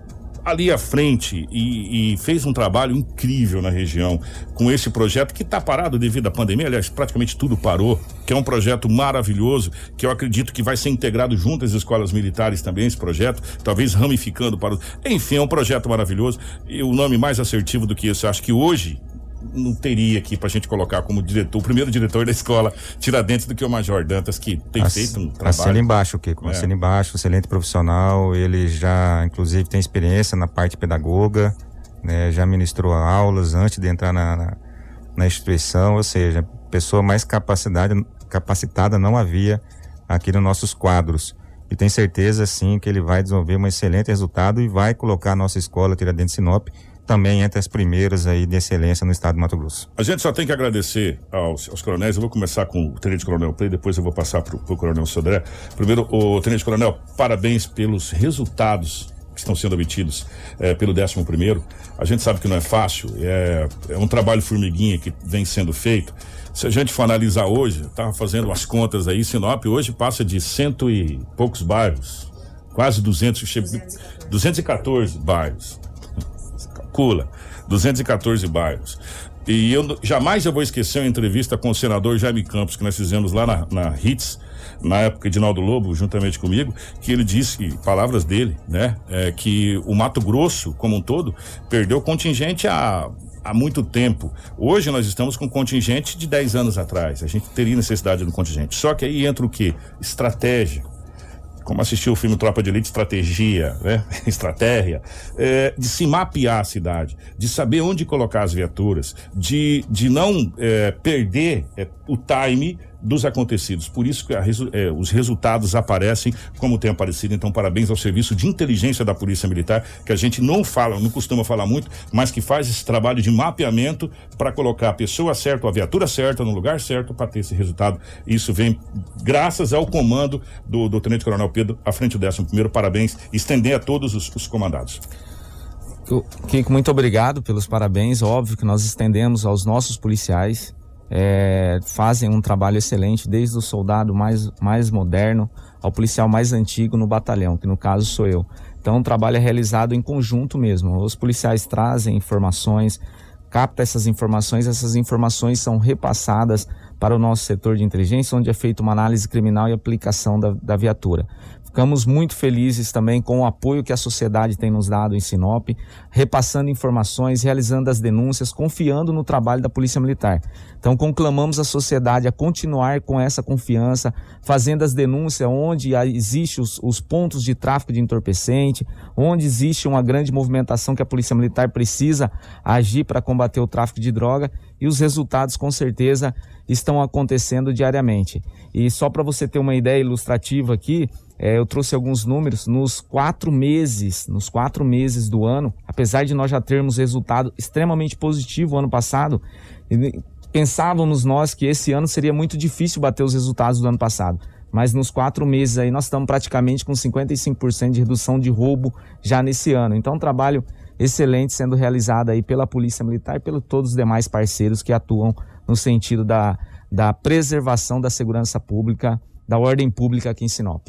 ali à frente e, e, fez um trabalho incrível na região com esse projeto que está parado devido à pandemia, aliás, praticamente tudo parou, que é um projeto maravilhoso, que eu acredito que vai ser integrado junto às escolas militares também, esse projeto, talvez ramificando para o... Enfim, é um projeto maravilhoso. E o nome mais assertivo do que isso, eu acho que hoje não teria aqui pra gente colocar como diretor, o primeiro diretor da escola Tiradentes do que o Major Dantas, que tem feito um trabalho. Assina embaixo, Kiko. É. Assina embaixo, excelente profissional. Ele já, inclusive, tem experiência na parte pedagoga, né? Já ministrou aulas antes de entrar na, na, na instituição, ou seja, pessoa mais capacidade, capacitada não havia aqui nos nossos quadros. E tenho certeza, sim, que ele vai desenvolver um excelente resultado e vai colocar a nossa escola Tiradentes Sinop também entre as primeiras aí de excelência no estado de Mato Grosso. A gente só tem que agradecer aos, aos coronéis. Eu vou começar com o Tenente Coronel Play, depois eu vou passar para o Coronel Sodré. Primeiro, o Tenente Coronel, parabéns pelos resultados que estão sendo obtidos é, pelo 11 primeiro. A gente sabe que não é fácil, é, é um trabalho formiguinha que vem sendo feito. Se a gente for analisar hoje, estava fazendo as contas aí, Sinop hoje passa de cento e poucos bairros, quase 200, 214 bairros calcula, 214 bairros. E eu jamais eu vou esquecer uma entrevista com o senador Jaime Campos, que nós fizemos lá na, na HITS, na época de Naldo Lobo, juntamente comigo, que ele disse, palavras dele, né, é, que o Mato Grosso, como um todo, perdeu contingente há, há muito tempo. Hoje nós estamos com contingente de 10 anos atrás. A gente teria necessidade do contingente. Só que aí entra o quê? Estratégia como assistiu o filme Tropa de Elite, estratégia, né? (laughs) Estratégia, é, de se mapear a cidade, de saber onde colocar as viaturas, de, de não é, perder é, o time dos acontecidos. Por isso que é, os resultados aparecem como tem aparecido. Então, parabéns ao serviço de inteligência da Polícia Militar, que a gente não fala, não costuma falar muito, mas que faz esse trabalho de mapeamento para colocar a pessoa certa, a viatura certa, no lugar certo para ter esse resultado. Isso vem graças ao comando do, do Tenente Coronel Pedro, à frente do 11 primeiro. Parabéns. Estender a todos os, os comandados. Kiko, muito obrigado pelos parabéns. Óbvio que nós estendemos aos nossos policiais é, fazem um trabalho excelente, desde o soldado mais, mais moderno ao policial mais antigo no batalhão, que no caso sou eu. Então o trabalho é realizado em conjunto mesmo. Os policiais trazem informações, capta essas informações, essas informações são repassadas para o nosso setor de inteligência, onde é feita uma análise criminal e aplicação da, da viatura. Ficamos muito felizes também com o apoio que a sociedade tem nos dado em Sinop, repassando informações, realizando as denúncias, confiando no trabalho da Polícia Militar. Então, conclamamos a sociedade a continuar com essa confiança, fazendo as denúncias onde existem os, os pontos de tráfico de entorpecente, onde existe uma grande movimentação que a Polícia Militar precisa agir para combater o tráfico de droga e os resultados, com certeza, estão acontecendo diariamente. E só para você ter uma ideia ilustrativa aqui, é, eu trouxe alguns números nos quatro meses, nos quatro meses do ano, apesar de nós já termos resultado extremamente positivo ano passado, pensávamos nós que esse ano seria muito difícil bater os resultados do ano passado. Mas nos quatro meses aí nós estamos praticamente com 55% de redução de roubo já nesse ano. Então, um trabalho excelente sendo realizado aí pela Polícia Militar e pelos todos os demais parceiros que atuam no sentido da, da preservação da segurança pública, da ordem pública aqui em Sinop.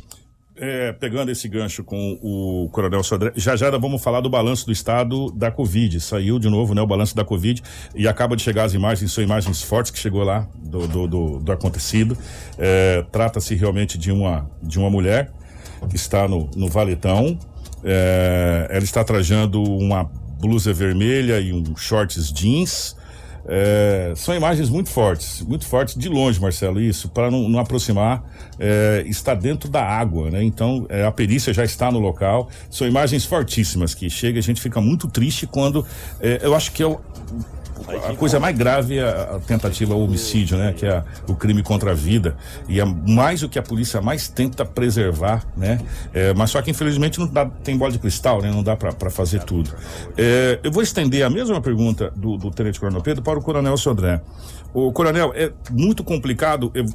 É, pegando esse gancho com o Coronel Sodré, já já vamos falar do balanço do estado da Covid. Saiu de novo, né, o balanço da Covid e acaba de chegar as imagens, são imagens fortes que chegou lá do, do, do, do acontecido. É, Trata-se realmente de uma, de uma mulher que está no, no valetão. É, ela está trajando uma blusa vermelha e um shorts jeans. É, são imagens muito fortes, muito fortes de longe, Marcelo, isso, para não, não, aproximar, é, está dentro da água, né? Então, é, a perícia já está no local. São imagens fortíssimas que chega, a gente fica muito triste quando. É, eu acho que é o a coisa mais grave é a tentativa ao homicídio, né? Que é o crime contra a vida. E é mais o que a polícia mais tenta preservar, né? É, mas só que infelizmente não dá, tem bola de cristal, né? Não dá para fazer tudo. É, eu vou estender a mesma pergunta do, do Tenente Coronel Pedro para o Coronel Sodré. O Coronel, é muito complicado, eu,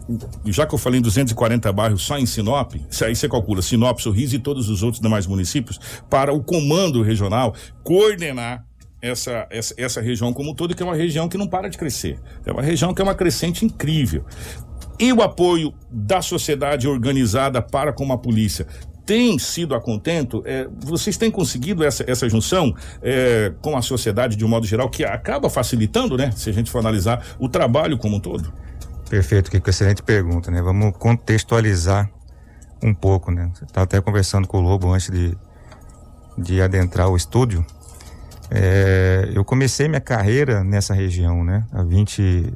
já que eu falei em 240 bairros só em Sinop, aí você calcula Sinop, Sorriso e todos os outros demais municípios, para o comando regional coordenar essa, essa, essa região como um todo, que é uma região que não para de crescer. É uma região que é uma crescente incrível. E o apoio da sociedade organizada para com a polícia tem sido a contento? É, vocês têm conseguido essa, essa junção é, com a sociedade de um modo geral, que acaba facilitando, né? Se a gente for analisar o trabalho como um todo? Perfeito, que excelente pergunta, né? Vamos contextualizar um pouco, né? Você estava até conversando com o Lobo antes de, de adentrar o estúdio. É, eu comecei minha carreira nessa região, né? Há 20,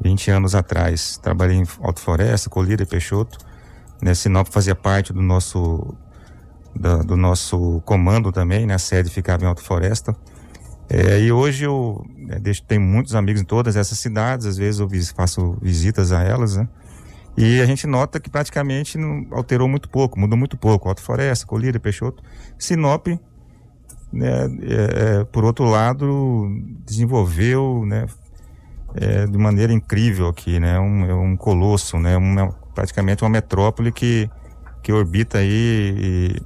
20 anos atrás. Trabalhei em Alto Floresta, Colíder e Peixoto. Né? Sinop fazia parte do nosso, da, do nosso comando também, né? A sede ficava em Alto Floresta. É, e hoje eu né, deixo, tenho muitos amigos em todas essas cidades, às vezes eu faço visitas a elas, né? E a gente nota que praticamente não alterou muito pouco, mudou muito pouco. Alto Floresta, Colíder, Peixoto. Sinop né, é, é, por outro lado, desenvolveu né, é, de maneira incrível aqui, né, um, é um colosso, né, uma, praticamente uma metrópole que, que orbita aí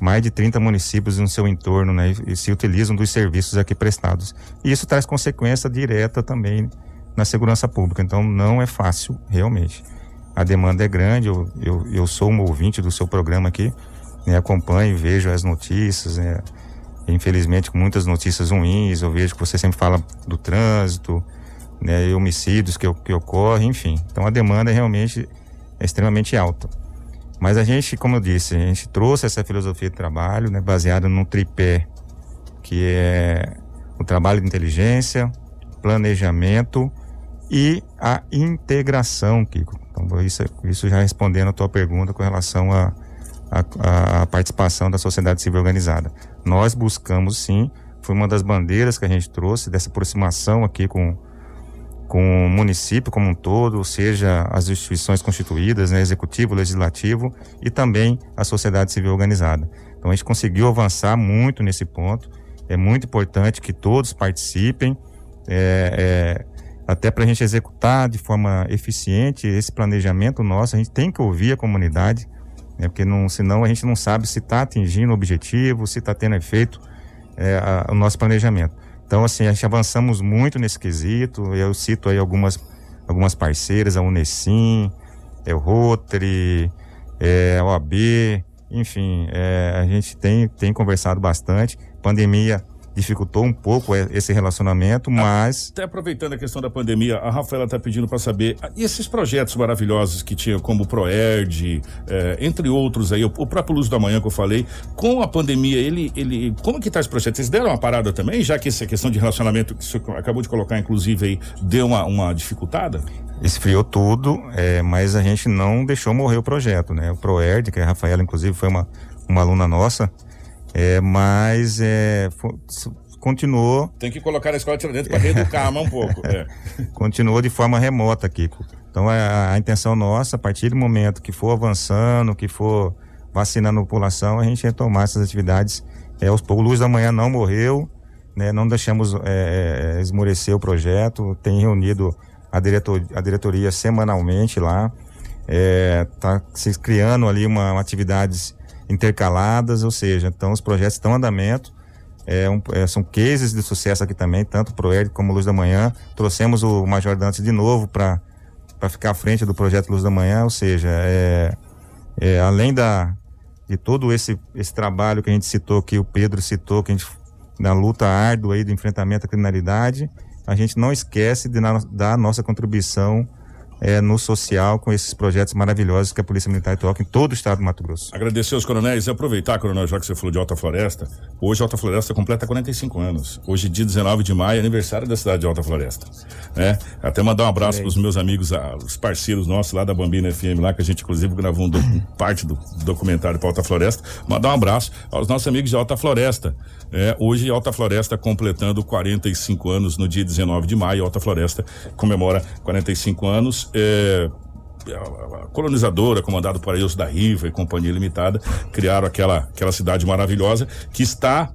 mais de 30 municípios no seu entorno né, e, e se utilizam dos serviços aqui prestados. E isso traz consequência direta também na segurança pública, então não é fácil, realmente. A demanda é grande, eu, eu, eu sou um ouvinte do seu programa aqui, né, acompanho, vejo as notícias, né, infelizmente com muitas notícias ruins. Eu vejo que você sempre fala do trânsito, né, homicídios que, que ocorrem, enfim. Então a demanda realmente é extremamente alta. Mas a gente, como eu disse, a gente trouxe essa filosofia de trabalho, né, baseada num tripé que é o trabalho de inteligência, planejamento e a integração, Kiko. Então, isso, isso já respondendo a tua pergunta com relação a a, a, participação da sociedade civil organizada. Nós buscamos sim, foi uma das bandeiras que a gente trouxe dessa aproximação aqui com, com o município como um todo, seja as instituições constituídas, né, executivo, legislativo e também a sociedade civil organizada. Então a gente conseguiu avançar muito nesse ponto. É muito importante que todos participem, é, é, até para a gente executar de forma eficiente esse planejamento nosso. A gente tem que ouvir a comunidade né? porque não, senão a gente não sabe se está atingindo o objetivo, se está tendo efeito é, a, o nosso planejamento. Então, assim, a gente avançamos muito nesse quesito. Eu cito aí algumas, algumas parceiras, a Unesim, é, o Rotary, é, a OAB, enfim, é, a gente tem, tem conversado bastante. Pandemia dificultou um pouco esse relacionamento, mas. Até aproveitando a questão da pandemia, a Rafaela está pedindo para saber, e esses projetos maravilhosos que tinha, como o ProERD, é, entre outros aí, o, o, próprio Luz da Manhã que eu falei, com a pandemia, ele. ele como que tá esse projeto? Vocês deram uma parada também, já que essa questão de relacionamento que você acabou de colocar, inclusive, aí, deu uma, uma dificultada? Esfriou tudo, é, mas a gente não deixou morrer o projeto, né? O ProERD, que a Rafaela, inclusive, foi uma, uma aluna nossa, é, mas é, continuou. Tem que colocar a escola de dentro para reeducar um pouco. É. (laughs) Continuou de forma remota, Kiko. Então a, a, intenção nossa, a partir do momento que for avançando, que for vacinando a população, a gente retomar essas atividades. É, aos poucos, Luz da Manhã não morreu, né, não deixamos é, é esmorecer o projeto, tem reunido a, diretor, a diretoria semanalmente lá, está é, se criando ali uma, uma atividades intercaladas, ou seja, então os projetos estão em andamento. É um, é, são cases de sucesso aqui também, tanto o Ed como Luz da Manhã. Trouxemos o Major Dantes de novo para ficar à frente do projeto Luz da Manhã, ou seja, é, É, além da, de todo esse, esse trabalho que a gente citou, que o Pedro citou, que a gente na luta árdua aí do enfrentamento à criminalidade, a gente não esquece de na, da nossa contribuição é, no social com esses projetos maravilhosos que a Polícia Militar toca em todo o estado do Mato Grosso. Agradecer aos coronéis e aproveitar, coronel, já que você falou de Alta Floresta. Hoje Alta Floresta completa 45 anos. Hoje, dia 19 de maio, é aniversário da cidade de Alta Floresta. Né? Até mandar um abraço para os meus amigos, ah, os parceiros nossos lá da Bambina FM, lá que a gente inclusive gravou um do, parte do documentário para Alta Floresta. Mandar um abraço aos nossos amigos de Alta Floresta. É, hoje Alta Floresta completando 45 anos no dia 19 de maio. Alta Floresta comemora 45 anos. É, a colonizadora, comandada por Ailson da Riva e Companhia Limitada, criaram aquela, aquela cidade maravilhosa que está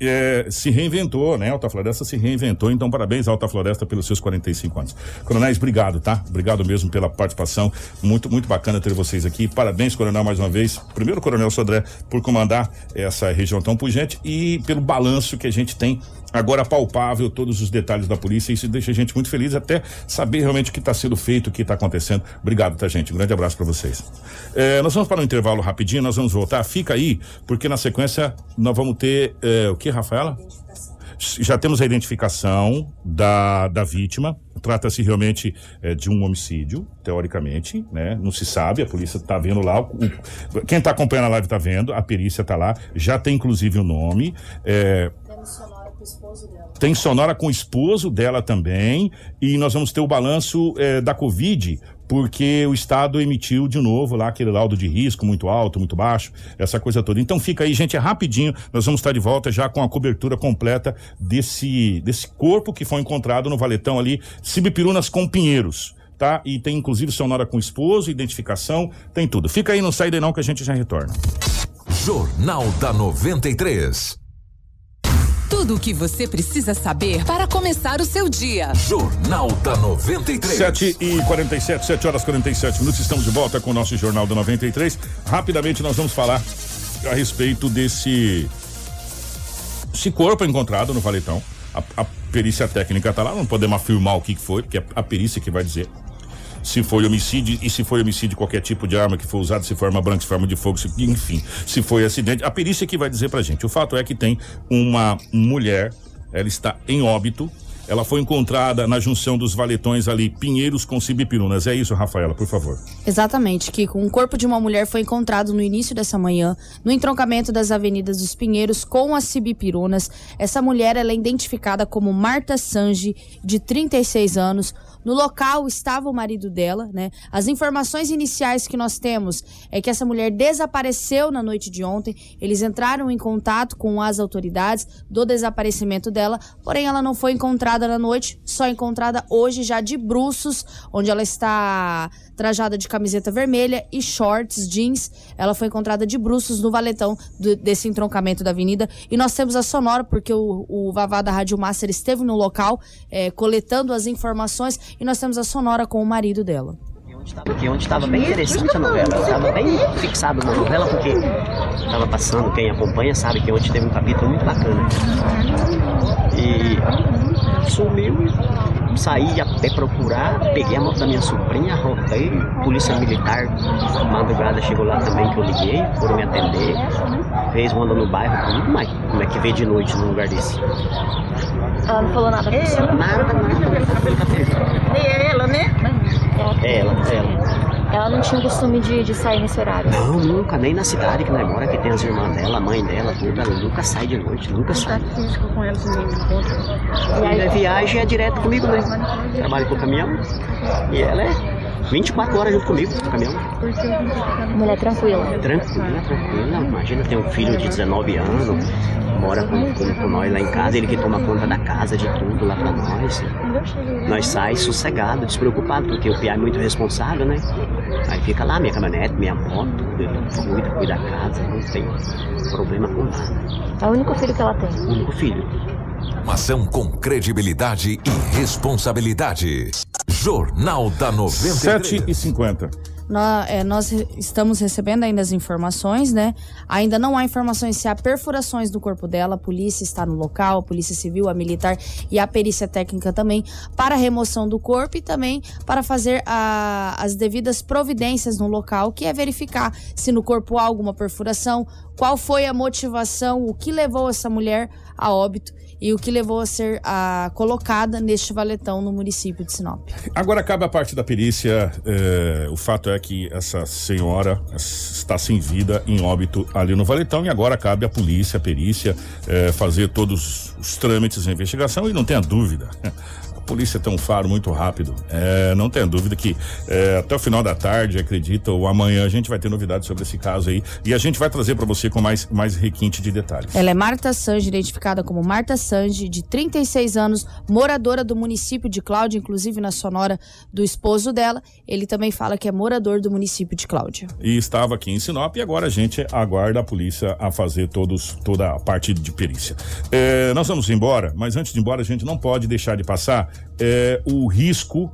é, se reinventou, né? Alta Floresta se reinventou, então parabéns Alta Floresta pelos seus 45 anos. Coronéis, obrigado, tá? Obrigado mesmo pela participação. Muito, muito bacana ter vocês aqui. Parabéns, Coronel, mais uma vez. Primeiro, Coronel Sodré, por comandar essa região tão pujante e pelo balanço que a gente tem agora palpável todos os detalhes da polícia. Isso deixa a gente muito feliz até saber realmente o que está sendo feito, o que está acontecendo. Obrigado, tá, gente? Um grande abraço para vocês. É, nós vamos para um intervalo rapidinho, nós vamos voltar. Fica aí, porque na sequência nós vamos ter é, o que, Rafaela? Já temos a identificação da, da vítima. Trata-se realmente é, de um homicídio, teoricamente, né? Não se sabe, a polícia está vendo lá. O, quem está acompanhando a live está vendo, a perícia está lá. Já tem inclusive o nome. É, tem sonora com o esposo dela também. E nós vamos ter o balanço é, da Covid, porque o Estado emitiu de novo lá aquele laudo de risco muito alto, muito baixo, essa coisa toda. Então fica aí, gente, é rapidinho. Nós vamos estar de volta já com a cobertura completa desse, desse corpo que foi encontrado no Valetão ali, Cibipirunas com Pinheiros. Tá? E tem inclusive sonora com o esposo, identificação, tem tudo. Fica aí, não sai daí não que a gente já retorna. Jornal da 93. Tudo o que você precisa saber para começar o seu dia. Jornal da 93. 7 e 47, 7 horas e 47 minutos. Estamos de volta com o nosso Jornal da 93. Rapidamente nós vamos falar a respeito desse esse corpo encontrado no Valetão. A, a perícia técnica está lá, não podemos afirmar o que foi, porque é a perícia que vai dizer se foi homicídio e se foi homicídio qualquer tipo de arma que foi usada, se foi arma branca, se foi arma de fogo, se, enfim, se foi acidente. A perícia que vai dizer pra gente. O fato é que tem uma mulher, ela está em óbito, ela foi encontrada na junção dos valetões ali, Pinheiros com Cibipirunas. É isso, Rafaela, por favor. Exatamente, Kiko. Um corpo de uma mulher foi encontrado no início dessa manhã, no entroncamento das avenidas dos Pinheiros com as Cibipirunas. Essa mulher ela é identificada como Marta Sanji, de 36 anos. No local estava o marido dela, né? As informações iniciais que nós temos é que essa mulher desapareceu na noite de ontem. Eles entraram em contato com as autoridades do desaparecimento dela, porém ela não foi encontrada na noite, só encontrada hoje já de bruços, onde ela está trajada de camiseta vermelha e shorts, jeans. Ela foi encontrada de bruços no valetão do, desse entroncamento da avenida. E nós temos a sonora, porque o, o Vavá da Rádio Master esteve no local é, coletando as informações. E nós temos a sonora com o marido dela. Porque onde estava bem interessante a novela, estava bem fixado na novela, porque estava passando, quem acompanha sabe que ontem teve um capítulo muito bacana. E sumiu, saí a pé procurar, peguei a moto da minha sobrinha, rodei, polícia militar, madrugada chegou lá também que eu liguei, foram me atender, fez ronda no bairro comigo, mas como é que veio de noite num lugar desse? Ela não falou nada pra você? Nada, nada. É ela, né? É ela, é ela. Ela não tinha o costume de, de sair nesse horário. Não, nunca, nem na cidade que nós mora, que tem as irmãs dela, a mãe dela, tudo, ela nunca sai de noite, nunca sai. físico com ela também, encontro. E a viagem é direto comigo mesmo. Trabalho com o caminhão e ela é 24 horas junto comigo no caminhão. Mulher tranquila. Tranquila, tranquila. Imagina, tem um filho de 19 anos, mora com, com, com nós lá em casa, ele que toma conta da casa, de tudo lá pra nós. Nós sai sossegado, despreocupado, porque o Pia é muito responsável, né? Aí fica lá, minha caminhonete, minha moto, ele cuida, cuida da casa, não tem problema com nada. É o único filho que ela tem. O único filho. Informação com credibilidade e responsabilidade. Jornal da 93. 7 e 50 Nó- é, Nós, estamos recebendo ainda as informações, né? Ainda não há informações se há perfurações do corpo dela. A polícia está no local, a polícia civil, a militar e a perícia técnica também para remoção do corpo e também para fazer a- as devidas providências no local, que é verificar se no corpo há alguma perfuração, qual foi a motivação, o que levou essa mulher a óbito e o que levou a ser a, colocada neste valetão no município de Sinop. Agora cabe a parte da perícia. eh, o fato é que essa senhora está sem vida, em óbito ali no Valetão, e agora cabe à polícia, a perícia, eh, fazer todos os trâmites de investigação. E não tenha dúvida, polícia tem um faro muito rápido. Eh, não tenha dúvida que eh, até o final da tarde, acredita, ou amanhã, a gente vai ter novidades sobre esse caso aí. E a gente vai trazer para você com mais, mais requinte de detalhes. Ela é Marta Sanji, identificada como Marta Sanji, de 36 anos, moradora do município de Cláudia, inclusive na sonora do esposo dela. Ele também fala que é morador do município de Cláudia. e estava aqui em Sinop e agora a gente aguarda a polícia a fazer todos, toda a parte de perícia. É, nós vamos embora, mas antes de ir embora a gente não pode deixar de passar é, o risco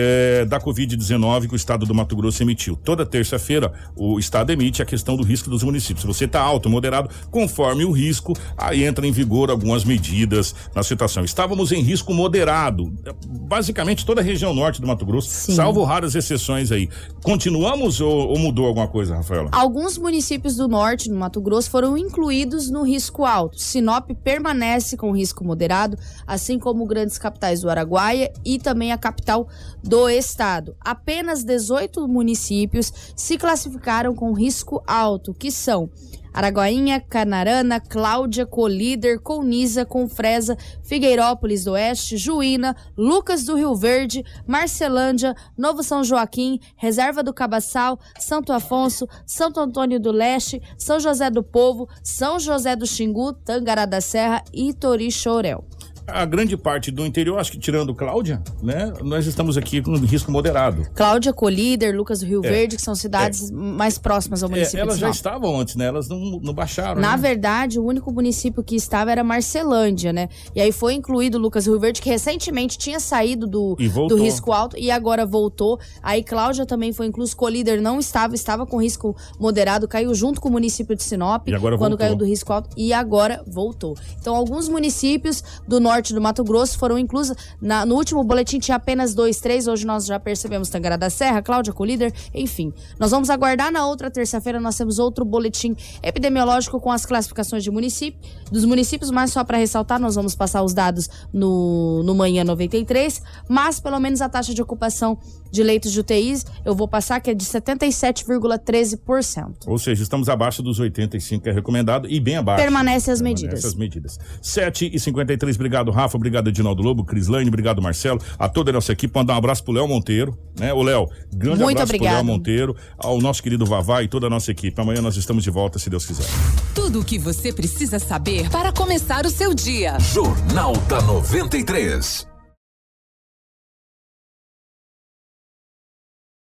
é, da Covid-19 que o estado do Mato Grosso emitiu. Toda terça-feira o estado emite a questão do risco dos municípios. Se você está alto, moderado, conforme o risco, aí entra em vigor algumas medidas na situação. Estávamos em risco moderado, basicamente toda a região norte do Mato Grosso, salvo raras exceções aí. Continuamos ou, ou mudou alguma coisa, Rafaela? Alguns municípios do norte, no Mato Grosso, foram incluídos no risco alto. Sinop permanece com risco moderado, assim como grandes capitais do Araguaia e também a capital do estado. Apenas 18 municípios se classificaram com risco alto, que são Araguainha, Canarana, Cláudia, Colíder, Colniza, Confresa, Figueirópolis do Oeste, Juína, Lucas do Rio Verde, Marcelândia, Novo São Joaquim, Reserva do Cabaçal, Santo Afonso, Santo Antônio do Leste, São José do Povo, São José do Xingu, Tangará da Serra e Torixorel. A grande parte do interior, acho que tirando Cláudia, né? Nós estamos aqui com risco moderado. Cláudia, Colíder, Lucas do Rio É. Verde, que são cidades mais próximas ao É, município elas de já estavam antes, né? Elas não, não baixaram. Na né? verdade, o único município que estava era Marcelândia, né? E aí foi incluído Lucas Rio Verde, que recentemente tinha saído do, do risco alto e agora voltou. Aí Cláudia também foi incluso, Colíder não estava, estava com risco moderado, caiu junto com o município de Sinop, agora quando voltou. caiu do risco alto, e agora voltou. Então, alguns municípios do norte do Mato Grosso foram inclusos. Na- no último boletim tinha apenas dois, três, hoje nós já percebemos Tangará da Serra, Cláudia, Colíder, enfim. Nós vamos aguardar na outra terça-feira, nós temos outro boletim epidemiológico com as classificações de município, dos municípios, mas só para ressaltar, nós vamos passar os dados no, no Manhã 93, mas pelo menos a taxa de ocupação de leitos de UTIs, eu vou passar que é de 77,13%. Ou seja, estamos abaixo dos 85 que é recomendado e bem abaixo. Permanece as Permanece medidas. as medidas. 7 e 53 obrigado, Rafa. Obrigado, Edinaldo Lobo, Crislane, obrigado, Marcelo. A toda a nossa equipe. Mandar um abraço pro Léo Monteiro, né? O Léo, grande Muito abraço obrigado. pro Léo Monteiro, ao nosso querido Vavá e toda a nossa equipe. Amanhã nós estamos de volta, se Deus quiser. Tudo o que você precisa saber para começar o seu dia. Jornal da 93.